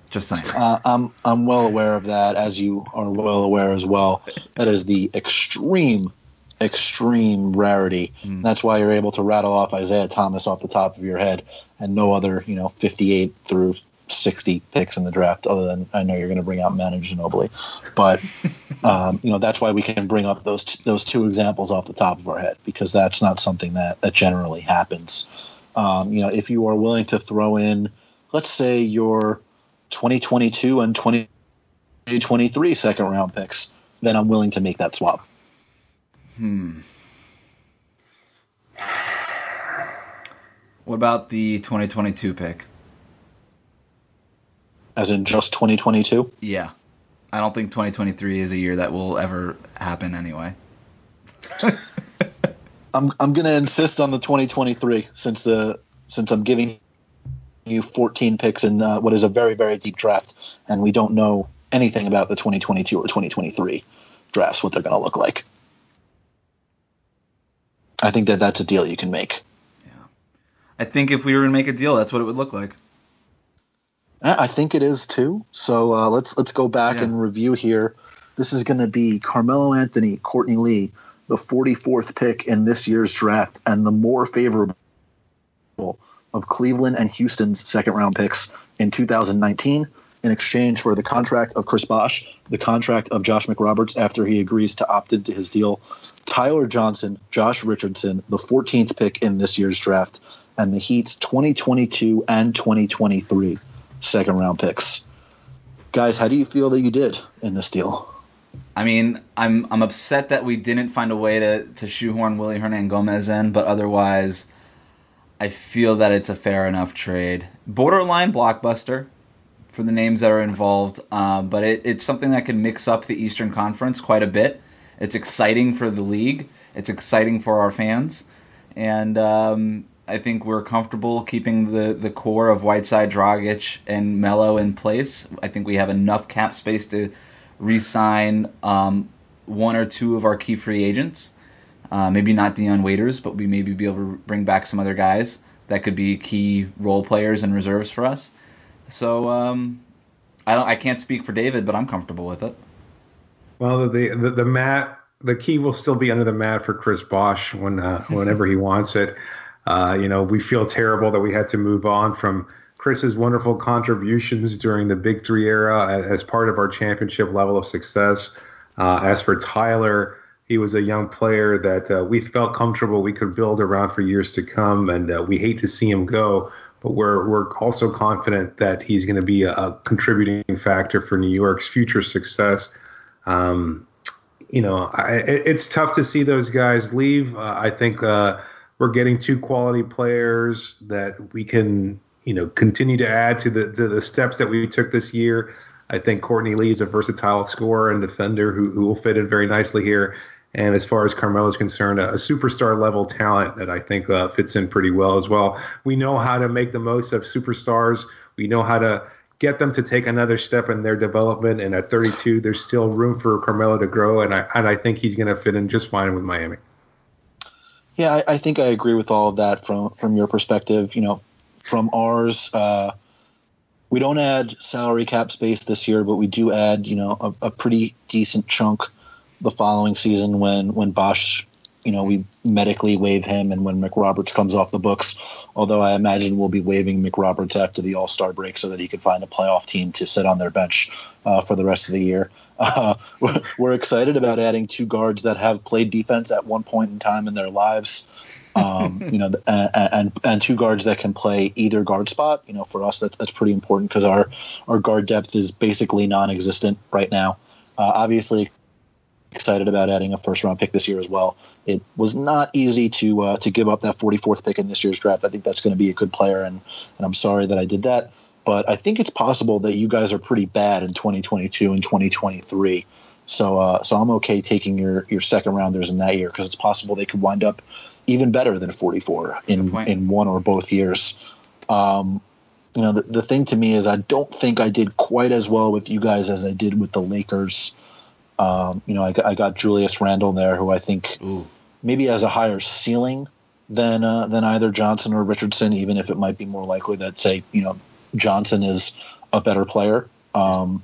[SPEAKER 6] Just saying.
[SPEAKER 5] Uh, I'm I'm well aware of that, as you are well aware as well. That is the extreme, extreme rarity.
[SPEAKER 6] Hmm.
[SPEAKER 5] That's why you're able to rattle off Isaiah Thomas off the top of your head, and no other, you know, 58 through 60 picks in the draft. Other than I know you're going to bring out Manu Ginobili, but um, you know that's why we can bring up those t- those two examples off the top of our head because that's not something that that generally happens. Um, you know, if you are willing to throw in, let's say your 2022 and 2023 second round picks, then I'm willing to make that swap.
[SPEAKER 6] Hmm. What about the 2022 pick?
[SPEAKER 5] As in just 2022?
[SPEAKER 6] Yeah. I don't think 2023 is a year that will ever happen anyway.
[SPEAKER 5] I'm I'm going to insist on the 2023 since the since I'm giving you 14 picks in uh, what is a very very deep draft, and we don't know anything about the 2022 or 2023 drafts, what they're going to look like. I think that that's a deal you can make. Yeah.
[SPEAKER 6] I think if we were to make a deal, that's what it would look like.
[SPEAKER 5] I think it is too. So uh, let's let's go back
[SPEAKER 6] Yeah.
[SPEAKER 5] and review here. This is going to be Carmelo Anthony, Courtney Lee, the 44th pick in this year's draft, and the more favorable of Cleveland and Houston's second round picks in 2019 in exchange for the contract of Chris Bosh, the contract of Josh McRoberts after he agrees to opt into his deal, Tyler Johnson, Josh Richardson, the 14th pick in this year's draft, and the Heat's 2022 and 2023 second round picks. Guys, how do you feel that you did in this deal?
[SPEAKER 6] I mean, I'm I'm upset that we didn't find a way to, to shoehorn Willy Hernangomez in, but otherwise, I feel that it's a fair enough trade. Borderline blockbuster for the names that are involved, uh, but it, it's something that can mix up the Eastern Conference quite a bit. It's exciting for the league. It's exciting for our fans, and um, I think we're comfortable keeping the, the core of Whiteside, Dragic, and Melo in place. I think we have enough cap space to re-sign um, one or two of our key free agents. Uh, maybe not Dion Waiters, but we maybe be able to bring back some other guys that could be key role players and reserves for us. So um, I don't. I can't speak for David, but I'm comfortable with it.
[SPEAKER 7] Well, the, the the mat, the key will still be under the mat for Chris Bosh when uh, whenever he wants it. Uh, you know, we feel terrible that we had to move on from Chris's wonderful contributions during the Big Three era as, as part of our championship level of success. Uh, as for Tyler, he was a young player that uh, we felt comfortable we could build around for years to come, and uh, we hate to see him go. But we're we're also confident that he's going to be a, a, contributing factor for New York's future success. Um, you know, I, it's tough to see those guys leave. Uh, I think uh, we're getting two quality players that we can you know continue to add to the to the steps that we took this year. I think Courtney Lee is a versatile scorer and defender who, who will fit in very nicely here. And as far as Carmelo is concerned, a, a superstar level talent that I think uh, fits in pretty well as well. We know how to make the most of superstars. We know how to get them to take another step in their development. And at 32, there's still room for Carmelo to grow. And I, and I think he's going to fit in just fine with Miami.
[SPEAKER 5] Yeah, I, I, think I agree with all of that from from your perspective. You know, from ours, uh, we don't add salary cap space this year, but we do add, you know, a, a pretty decent chunk the following season when when Bosh you know, we medically waive him, and when McRoberts comes off the books, although I imagine we'll be waiving McRoberts after the All Star break so that he can find a playoff team to sit on their bench uh, for the rest of the year. Uh, we're excited about adding two guards that have played defense at one point in time in their lives. um, you know, and, and, and two guards that can play either guard spot. You know, for us, that's that's pretty important because our our guard depth is basically non-existent right now. Uh, obviously, excited about adding a first round pick this year as well. It was not easy to uh, to give up that 44th pick in this year's draft. I think that's going to be a good player, and and I'm sorry that I did that. But I think it's possible that you guys are pretty bad in 2022 and 2023. So uh, so I'm okay taking your your second rounders in that year because it's possible they could wind up even better than a 44 in in one or both years. Um, you know, the, the thing to me is I don't think I did quite as well with you guys as I did with the Lakers um, you know, I got, I got Julius Randle there, who I think Ooh. maybe has a higher ceiling than uh, than either Johnson or Richardson, even if it might be more likely that say you know Johnson is a better player. Um,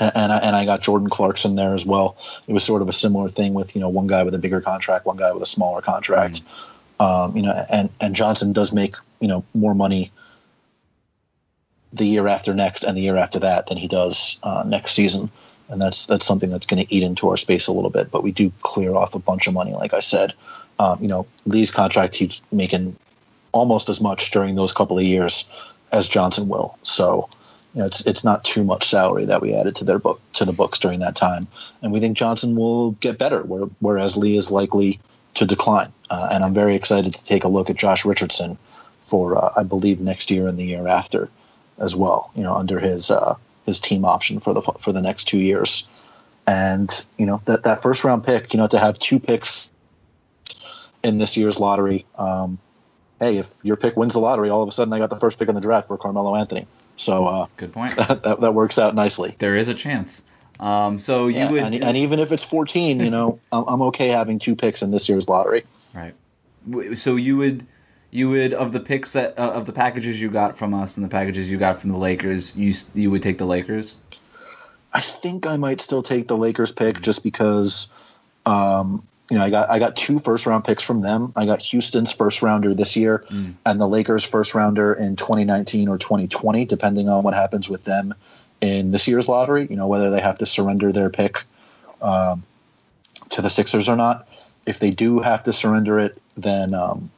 [SPEAKER 5] and I, and I got Jordan Clarkson there as well. It was sort of a similar thing with you know one guy with a bigger contract, one guy with a smaller contract. Mm. Um, you know, and and Johnson does make you know more money the year after next and the year after that than he does uh, next season and that's that's something that's going to eat into our space a little bit. But we do clear off a bunch of money, like I said. Um, you know, Lee's contract he's making almost as much during those couple of years as Johnson will. So, you know, it's it's not too much salary that we added to their book to the books during that time, and we think Johnson will get better, whereas Lee is likely to decline. Uh, and I'm very excited to take a look at Josh Richardson for uh, I believe next year and the year after as well. You know, under his uh, his team option for the for the next two years. And you know that that first round pick, you know, to have two picks in this year's lottery. Um, hey, if your pick wins the lottery, all of a sudden I got the first pick in the draft for Carmelo Anthony. So uh,
[SPEAKER 6] good point.
[SPEAKER 5] That, that, that works out nicely.
[SPEAKER 6] There is a chance. Um, so you
[SPEAKER 5] yeah,
[SPEAKER 6] would,
[SPEAKER 5] and, and, even if it's 14, you know, I'm, I'm okay having two picks in this year's lottery.
[SPEAKER 6] Right. So you would you would of the picks that uh, of the packages you got from us and the packages you got from the Lakers, you you would take the Lakers.
[SPEAKER 5] I think I might still take the Lakers pick just because, um, you know, I got I got two first round picks from them. I got Houston's first rounder this year mm. and the Lakers first rounder in 2019 or 2020, depending on what happens with them in this year's lottery. You know, whether they have to surrender their pick um, to the Sixers or not. If they do have to surrender it, then um,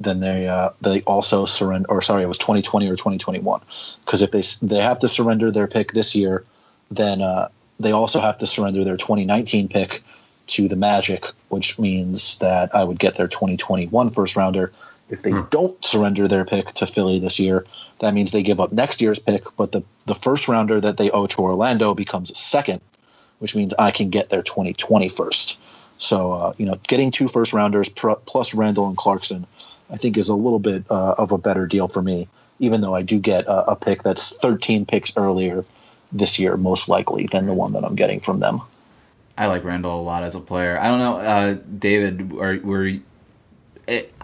[SPEAKER 5] then they uh, they also surrender. Or sorry, it was 2020 or 2021. Because if they they have to surrender their pick this year, then uh, they also have to surrender their 2019 pick to the Magic, which means that I would get their 2021 first rounder. If they hmm. don't surrender their pick to Philly this year, that means they give up next year's pick, but the, the first rounder that they owe to Orlando becomes second, which means I can get their 2020 first. So, uh, you know, getting two first rounders plus Randle and Clarkson I think is a little bit uh, of a better deal for me, even though I do get a, a, pick that's 13 picks earlier this year, most likely, than the one that I'm getting from them.
[SPEAKER 6] I like Randle a lot as a player. I don't know, uh, David, are, were it,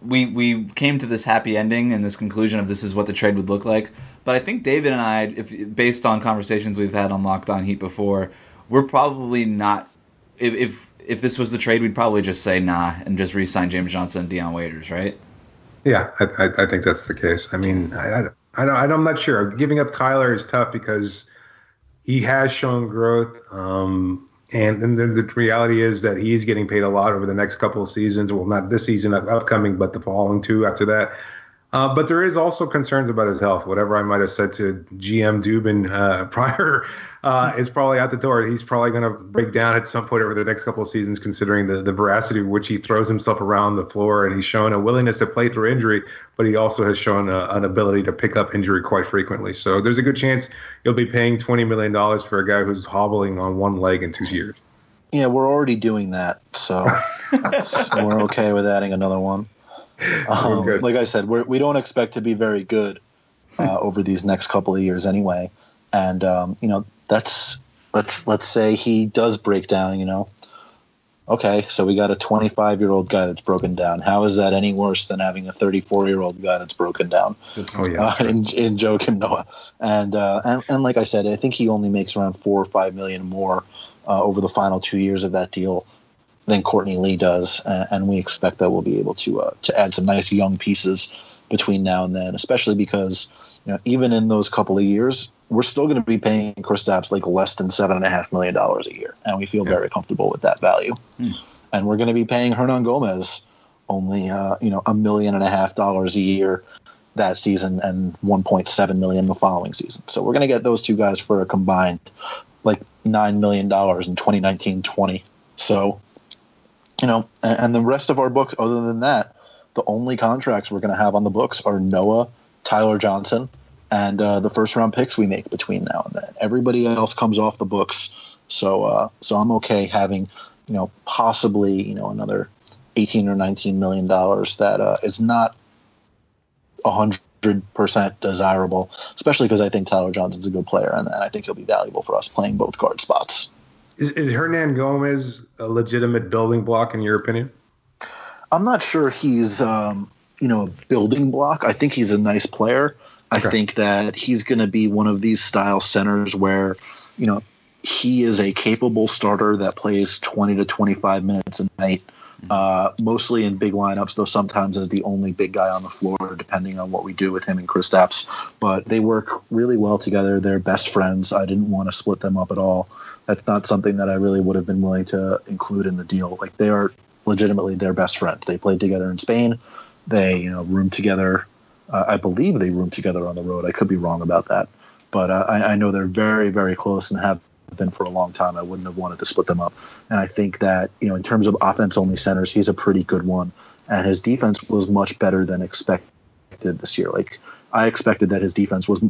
[SPEAKER 6] we we came to this happy ending and this conclusion of this is what the trade would look like. But I think David and I, if based on conversations we've had on Locked On Heat before, we're probably not if, if if this was the trade, we'd probably just say nah and just re-sign James Johnson and Dion Waiters, right?
[SPEAKER 7] Yeah, I, I, think that's the case. I mean, I, I, I, am not sure. Giving up Tyler is tough because he has shown growth. Um, And then the, the reality is that he is getting paid a lot over the next couple of seasons. Well, not this season upcoming, but the following two after that. Uh, but there is also concerns about his health. Whatever I might have said to GM Dubin uh, prior uh, is probably out the door. He's probably going to break down at some point over the next couple of seasons, considering the, the veracity with which he throws himself around the floor. And he's shown a willingness to play through injury, but he also has shown a, an ability to pick up injury quite frequently. So there's a good chance you'll be paying $20 million for a guy who's hobbling on one leg in two years.
[SPEAKER 5] Yeah, we're already doing that. So we're okay with adding another one. Um, like I said, we're, we do not expect to be very good uh, over these next couple of years anyway. And um, you know, that's let's let's say he does break down. You know, okay, so we got a 25 year old guy that's broken down. How is that any worse than having a 34 year old guy that's broken down?
[SPEAKER 7] Oh yeah,
[SPEAKER 5] uh, in, in Joakim Noah. And, uh, and and like I said, I think he only makes around four or five million more uh, over the final two years of that deal than Courtney Lee does, and we expect that we'll be able to uh, to add some nice young pieces between now and then, especially because you know even in those couple of years, we're still going to be paying Kristaps like less than seven and a half million dollars a year, and we feel yeah. very comfortable with that value. Hmm. And we're going to be paying Hernangomez only uh, you know a million and a half dollars a year that season and 1.7 million the following season. So we're going to get those two guys for a combined like nine million dollars in 2019-20. So you know, and, and the rest of our books, other than that, the only contracts we're going to have on the books are Noah, Tyler Johnson, and uh, the first round picks we make between now and then. Everybody else comes off the books, so uh, so I'm okay having you know possibly you know another 18 or 19 million dollars that uh, is not hundred percent desirable, especially because I think Tyler Johnson's a good player and I think he'll be valuable for us playing both guard spots.
[SPEAKER 7] Is, is Hernangomez a legitimate building block in your opinion?
[SPEAKER 5] I'm not sure he's um, you know a building block. I think he's a nice player. Okay. I think that he's going to be one of these style centers where you know he is a capable starter that plays 20 to 25 minutes a night uh, mostly in big lineups, though sometimes as the only big guy on the floor, depending on what we do with him and Kristaps. But they work really well together. They're best friends. I didn't want to split them up at all. That's not something that I really would have been willing to include in the deal. Like they are legitimately their best friends. They played together in Spain. They you know roomed together. Uh, I believe they roomed together on the road. I could be wrong about that, but uh, I, I know they're very very close and have been for a long time. I wouldn't have wanted to split them up. And I think that, you know, in terms of offense only centers, he's a pretty good one. And his defense was much better than expected this year. Like, I expected that his defense was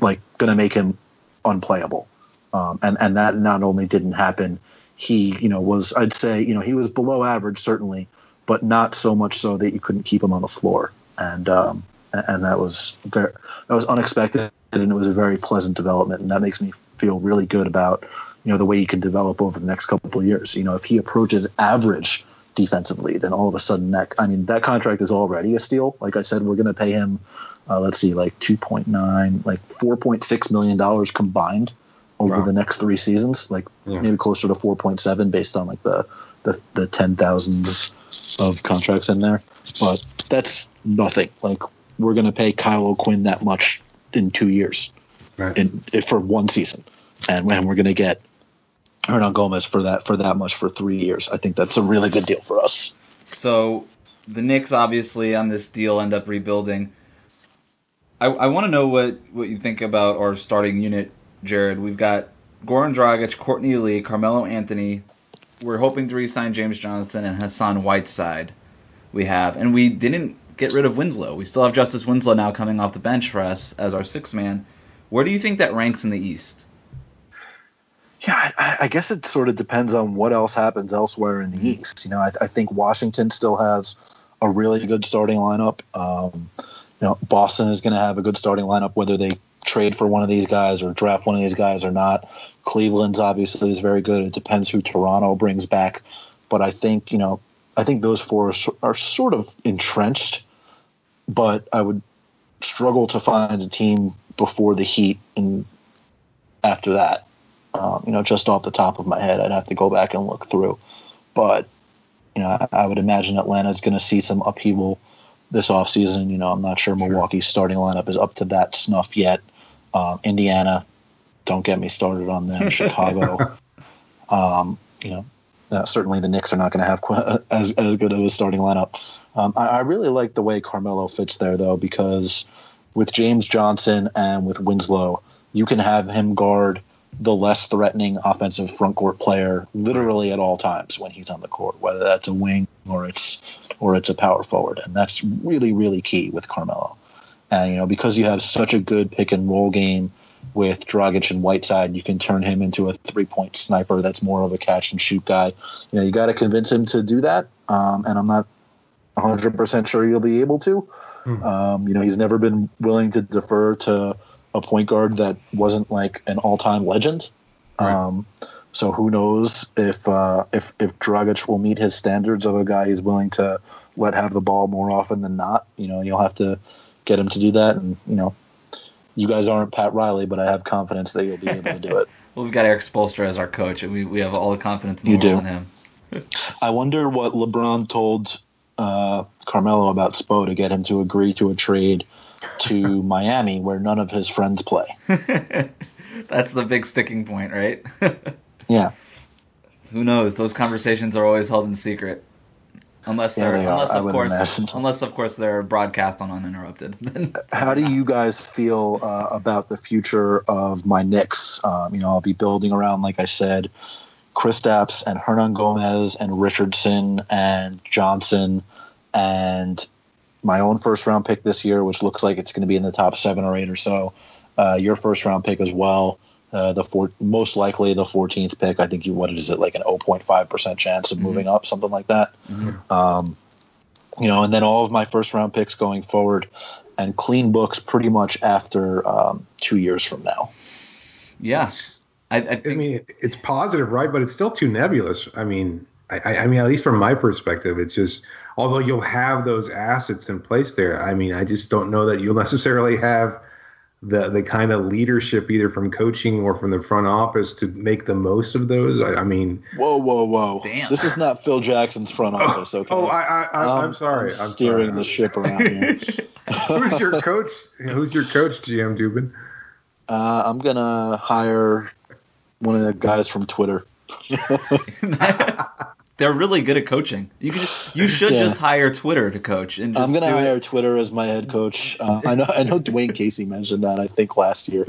[SPEAKER 5] like going to make him unplayable. Um, and, and that not only didn't happen, he, you know, was, I'd say, you know, he was below average, certainly, but not so much so that you couldn't keep him on the floor. And, um, and that was very, that was unexpected and it was a very pleasant development. And that makes me feel really good about you know the way he can develop over the next couple of years. You know, if he approaches average defensively, then all of a sudden that I mean that contract is already a steal. Like I said, we're going to pay him. Uh, let's see, like two point nine, like four point six million dollars combined over wow. the next three seasons. Like yeah. maybe closer to four point seven based on like the the, the ten thousands of contracts in there. But that's nothing. Like we're going to pay Kyle O'Quinn that much in two years, right. in, for one season and when we're going to get Hernangomez for that for that much for three years. I think that's a really good deal for us.
[SPEAKER 6] So the Knicks obviously on this deal end up rebuilding. I, I want to know what, what you think about our starting unit, Jared. We've got Goran Dragic, Courtney Lee, Carmelo Anthony. We're hoping to re-sign James Johnson and Hassan Whiteside. We have, and we didn't get rid of Winslow. We still have Justice Winslow now coming off the bench for us as our sixth man. Where do you think that ranks in the East?
[SPEAKER 5] Yeah, I, I, guess it sort of depends on what else happens elsewhere in the mm-hmm. East. You know, I, I think Washington still has a really good starting lineup. Um, you know, Boston is going to have a good starting lineup, whether they trade for one of these guys or draft one of these guys or not. Cleveland's obviously is very good. It depends who Toronto brings back, but I think you know, I think those four are, are sort of entrenched. But I would struggle to find a team before the Heat and after that. Um, you know, just off the top of my head, I'd have to go back and look through. But you know, I, I would imagine Atlanta's going to see some upheaval this offseason. You know, I'm not sure Milwaukee's starting lineup is up to that snuff yet. Um, Indiana, don't get me started on them. Chicago. Um, you know, uh, certainly the Knicks are not going to have qu- as as good of a starting lineup. Um, I, I really like the way Carmelo fits there though because with James Johnson and with Winslow, you can have him guard the less threatening offensive front court player literally at all times when he's on the court, whether that's a wing or it's or it's a power forward, and that's really really key with Carmelo. And you know because you have such a good pick and roll game with Dragic and Whiteside, you can turn him into a three point sniper that's more of a catch and shoot guy. You know you got to convince him to do that, um, and I'm not 100 percent sure you'll be able to. Um, you know he's never been willing to defer to a point guard that wasn't like an all-time legend. Um, so who knows if uh, if if Dragic will meet his standards of a guy he's willing to let have the ball more often than not. You know, you'll have to get him to do that, and you know, you guys aren't Pat Riley, but I have confidence that you'll be able to do it.
[SPEAKER 6] Well, we've got Erik Spoelstra as our coach, and we, we have all the confidence in the
[SPEAKER 5] You
[SPEAKER 6] world
[SPEAKER 5] do.
[SPEAKER 6] in him.
[SPEAKER 5] I wonder what LeBron told uh, Carmelo about Spo to get him to agree to a trade to Miami, where none of his friends play.
[SPEAKER 6] That's the big sticking point, right?
[SPEAKER 5] Yeah.
[SPEAKER 6] Who knows? Those conversations are always held in secret. Unless
[SPEAKER 5] Yeah,
[SPEAKER 6] they're
[SPEAKER 5] they
[SPEAKER 6] unless
[SPEAKER 5] I
[SPEAKER 6] of course
[SPEAKER 5] imagine.
[SPEAKER 6] unless of course they're broadcast on uninterrupted.
[SPEAKER 5] How do you guys feel uh, about the future of my Knicks? Um, you know, I'll be building around, like I said, Kristaps and Hernangomez and Richardson and Johnson and my own first round pick this year, which looks like it's going to be in the top seven or eight or so. Uh, your first round pick as well. Uh, the four, most likely the 14th pick. I think you what is it like an 0.5 percent chance of moving up, something like that. Um, you know, and then all of my first round picks going forward, and clean books pretty much after um, two years from now.
[SPEAKER 6] yes. I, I think
[SPEAKER 7] I mean, it's positive, right? But it's still too nebulous. I mean, I, I- I mean, at least from my perspective, it's just although you'll have those assets in place there. I mean, I just don't know that you'll necessarily have the the kind of leadership either from coaching or from the front office to make the most of those. I, I mean,
[SPEAKER 5] Whoa, whoa, whoa!
[SPEAKER 6] Damn.
[SPEAKER 5] This is not Phil Jackson's front office. Okay.
[SPEAKER 7] oh, I, I, I
[SPEAKER 5] Um,
[SPEAKER 7] I'm sorry. I'm,
[SPEAKER 5] steering
[SPEAKER 7] sorry.
[SPEAKER 5] the ship around here.
[SPEAKER 7] Who's your coach? Who's your coach, GM Dubin?
[SPEAKER 5] Uh, I'm gonna hire one of the guys from Twitter.
[SPEAKER 6] they're really good at coaching. You could you should
[SPEAKER 5] Yeah.
[SPEAKER 6] just hire Twitter to coach and just
[SPEAKER 5] I'm gonna
[SPEAKER 6] do
[SPEAKER 5] hire
[SPEAKER 6] it.
[SPEAKER 5] Twitter as my head coach. Uh, I know. I know. Dwane Casey mentioned that. I think last year.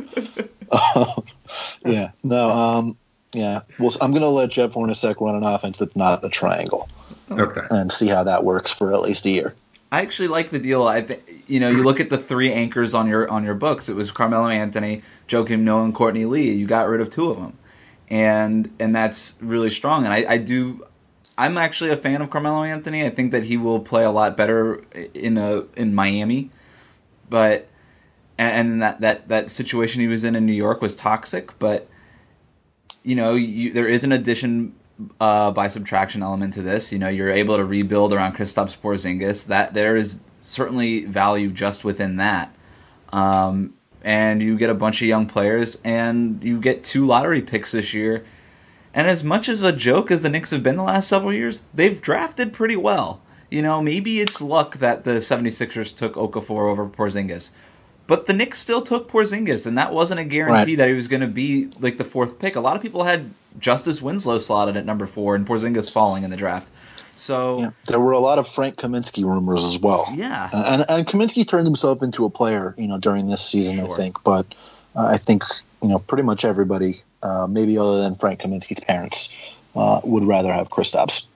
[SPEAKER 5] yeah. No. Um. Yeah. Well, I'm gonna let Jeff Hornacek run an offense that's not the triangle
[SPEAKER 7] Okay.
[SPEAKER 5] and see how that works for at least a year.
[SPEAKER 6] I actually like the deal. I think you know you look at the three anchors on your on your books. It was Carmelo Anthony, Joakim Noah, and Courtney Lee. You got rid of two of them, and and that's really strong. And I, I do. I'm actually a fan of Carmelo Anthony. I think that he will play a lot better in a in Miami, but and, and that that that situation he was in in New York was toxic. But you know, you, there is an addition uh, by subtraction element to this. You know, you're able to rebuild around Kristaps Porzingis. That there is certainly value just within that. Um, and you get a bunch of young players, and you get two lottery picks this year. And as much as a joke as the Knicks have been the last several years, they've drafted pretty well. You know, maybe it's luck that the 76ers took Okafor over Porzingis. But the Knicks still took Porzingis, and that wasn't a guarantee
[SPEAKER 5] Right.
[SPEAKER 6] that he was going to be like the fourth pick. A lot of people had Justice Winslow slotted at number four, and Porzingis falling in the draft. So
[SPEAKER 5] Yeah. There were a lot of Frank Kaminsky rumors as well.
[SPEAKER 6] yeah,
[SPEAKER 5] and, and Kaminsky turned himself into a player, you know, during this season,
[SPEAKER 6] Sure.
[SPEAKER 5] I think. But uh, I think you know, pretty much everybody, uh, maybe other than Frank Kaminsky's parents, uh, would rather have Kristaps.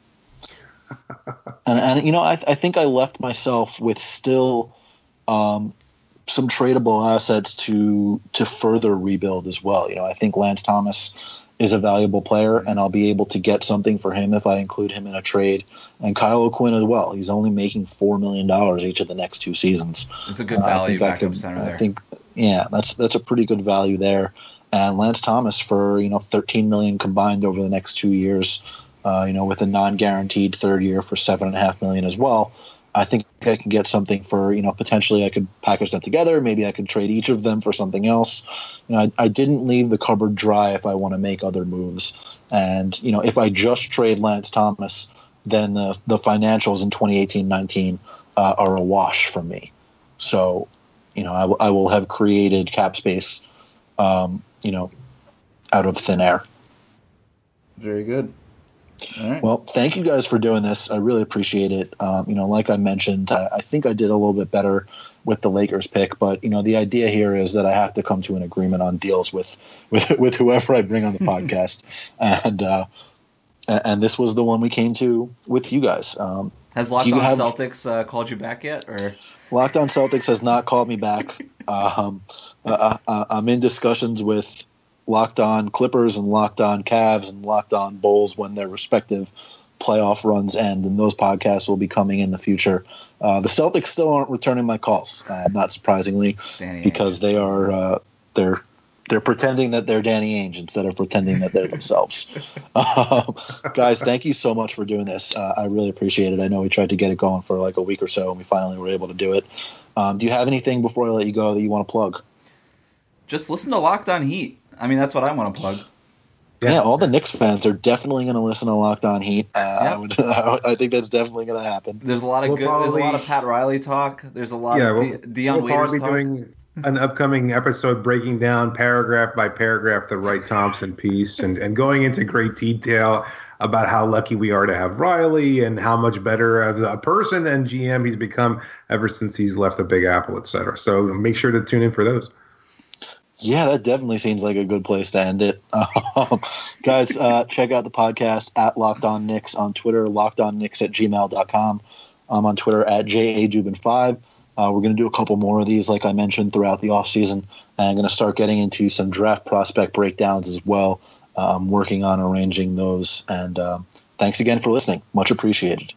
[SPEAKER 5] and, and you know, I, I think I left myself with still um, some tradable assets to to further rebuild as well. You know, I think Lance Thomas is a valuable player, and I'll be able to get something for him if I include him in a trade. And Kyle O'Quinn as well. He's only making four million dollars each of the next two seasons.
[SPEAKER 6] it's a good
[SPEAKER 5] Uh, I
[SPEAKER 6] value
[SPEAKER 5] think I
[SPEAKER 6] backup
[SPEAKER 5] could-
[SPEAKER 6] center
[SPEAKER 5] I think, yeah, that's that's a pretty good value there. And Lance Thomas for you know 13 million combined over the next two years, uh, you know, with a non-guaranteed third year for seven and a half million as well. I think I can get something for you know potentially I could package them together. Maybe I could trade each of them for something else. You know, I, I didn't leave the cupboard dry if I want to make other moves. And you know, if I just trade Lance Thomas, then the the financials in 2018-19 uh, are a wash for me. So, you know, I, w- I will have created cap space, um, you know, out of thin air.
[SPEAKER 6] Very good. Right.
[SPEAKER 5] Well, thank you guys for doing this. I really appreciate it. Um, you know, like I mentioned, I, I think I did a little bit better with the Lakers pick, but you know, the idea here is that I have to come to an agreement on deals with with with whoever I bring on the podcast, and uh, and this was the one we came to with you guys. Um,
[SPEAKER 6] Has Locked On
[SPEAKER 5] have-
[SPEAKER 6] Celtics uh, called you back yet? Or
[SPEAKER 5] Locked On Celtics has not called me back. Um, uh, uh, I'm in discussions with Locked On Clippers and Locked On Cavs and Locked On Bulls when their respective playoff runs end, and those podcasts will be coming in the future. Uh, the Celtics still aren't returning my calls, uh, not surprisingly,
[SPEAKER 6] Danny
[SPEAKER 5] because they are uh, they're they're pretending that they're Danny Ainge instead of pretending that they're themselves. Um, guys, thank you so much for doing this. Uh, I really appreciate it. I know we tried to get it going for like a week or so, and we finally were able to do it. Um, do you have anything before I let you go that you want to plug?
[SPEAKER 6] just listen to Locked On Heat. I mean, that's what I want to plug.
[SPEAKER 5] Yeah, all the Knicks fans are definitely going to listen to Locked On Heat. Uh, I, would, I think that's definitely going to happen.
[SPEAKER 6] There's a lot of
[SPEAKER 7] We'll
[SPEAKER 6] good. There's a lot of Pat Riley talk. There's a lot
[SPEAKER 7] yeah,
[SPEAKER 6] of
[SPEAKER 7] we'll,
[SPEAKER 6] Dion
[SPEAKER 7] we'll
[SPEAKER 6] Waiters
[SPEAKER 7] probably
[SPEAKER 6] talk.
[SPEAKER 7] doing an upcoming episode breaking down paragraph by paragraph the Wright Thompson piece and, and going into great detail about how lucky we are to have Riley and how much better as a person and GM he's become ever since he's left the Big Apple, et cetera. So make sure to tune in for those.
[SPEAKER 5] Yeah, that definitely seems like a good place to end it. Um, guys, uh, check out the podcast at Locked On Knicks on Twitter, lockedonknicks at gmail.com. I'm on Twitter at JADubin5. Uh, we're going to do a couple more of these, like I mentioned, throughout the offseason. And I'm going to start getting into some draft prospect breakdowns as well. I'm working on arranging those. And um, thanks again for listening. Much appreciated.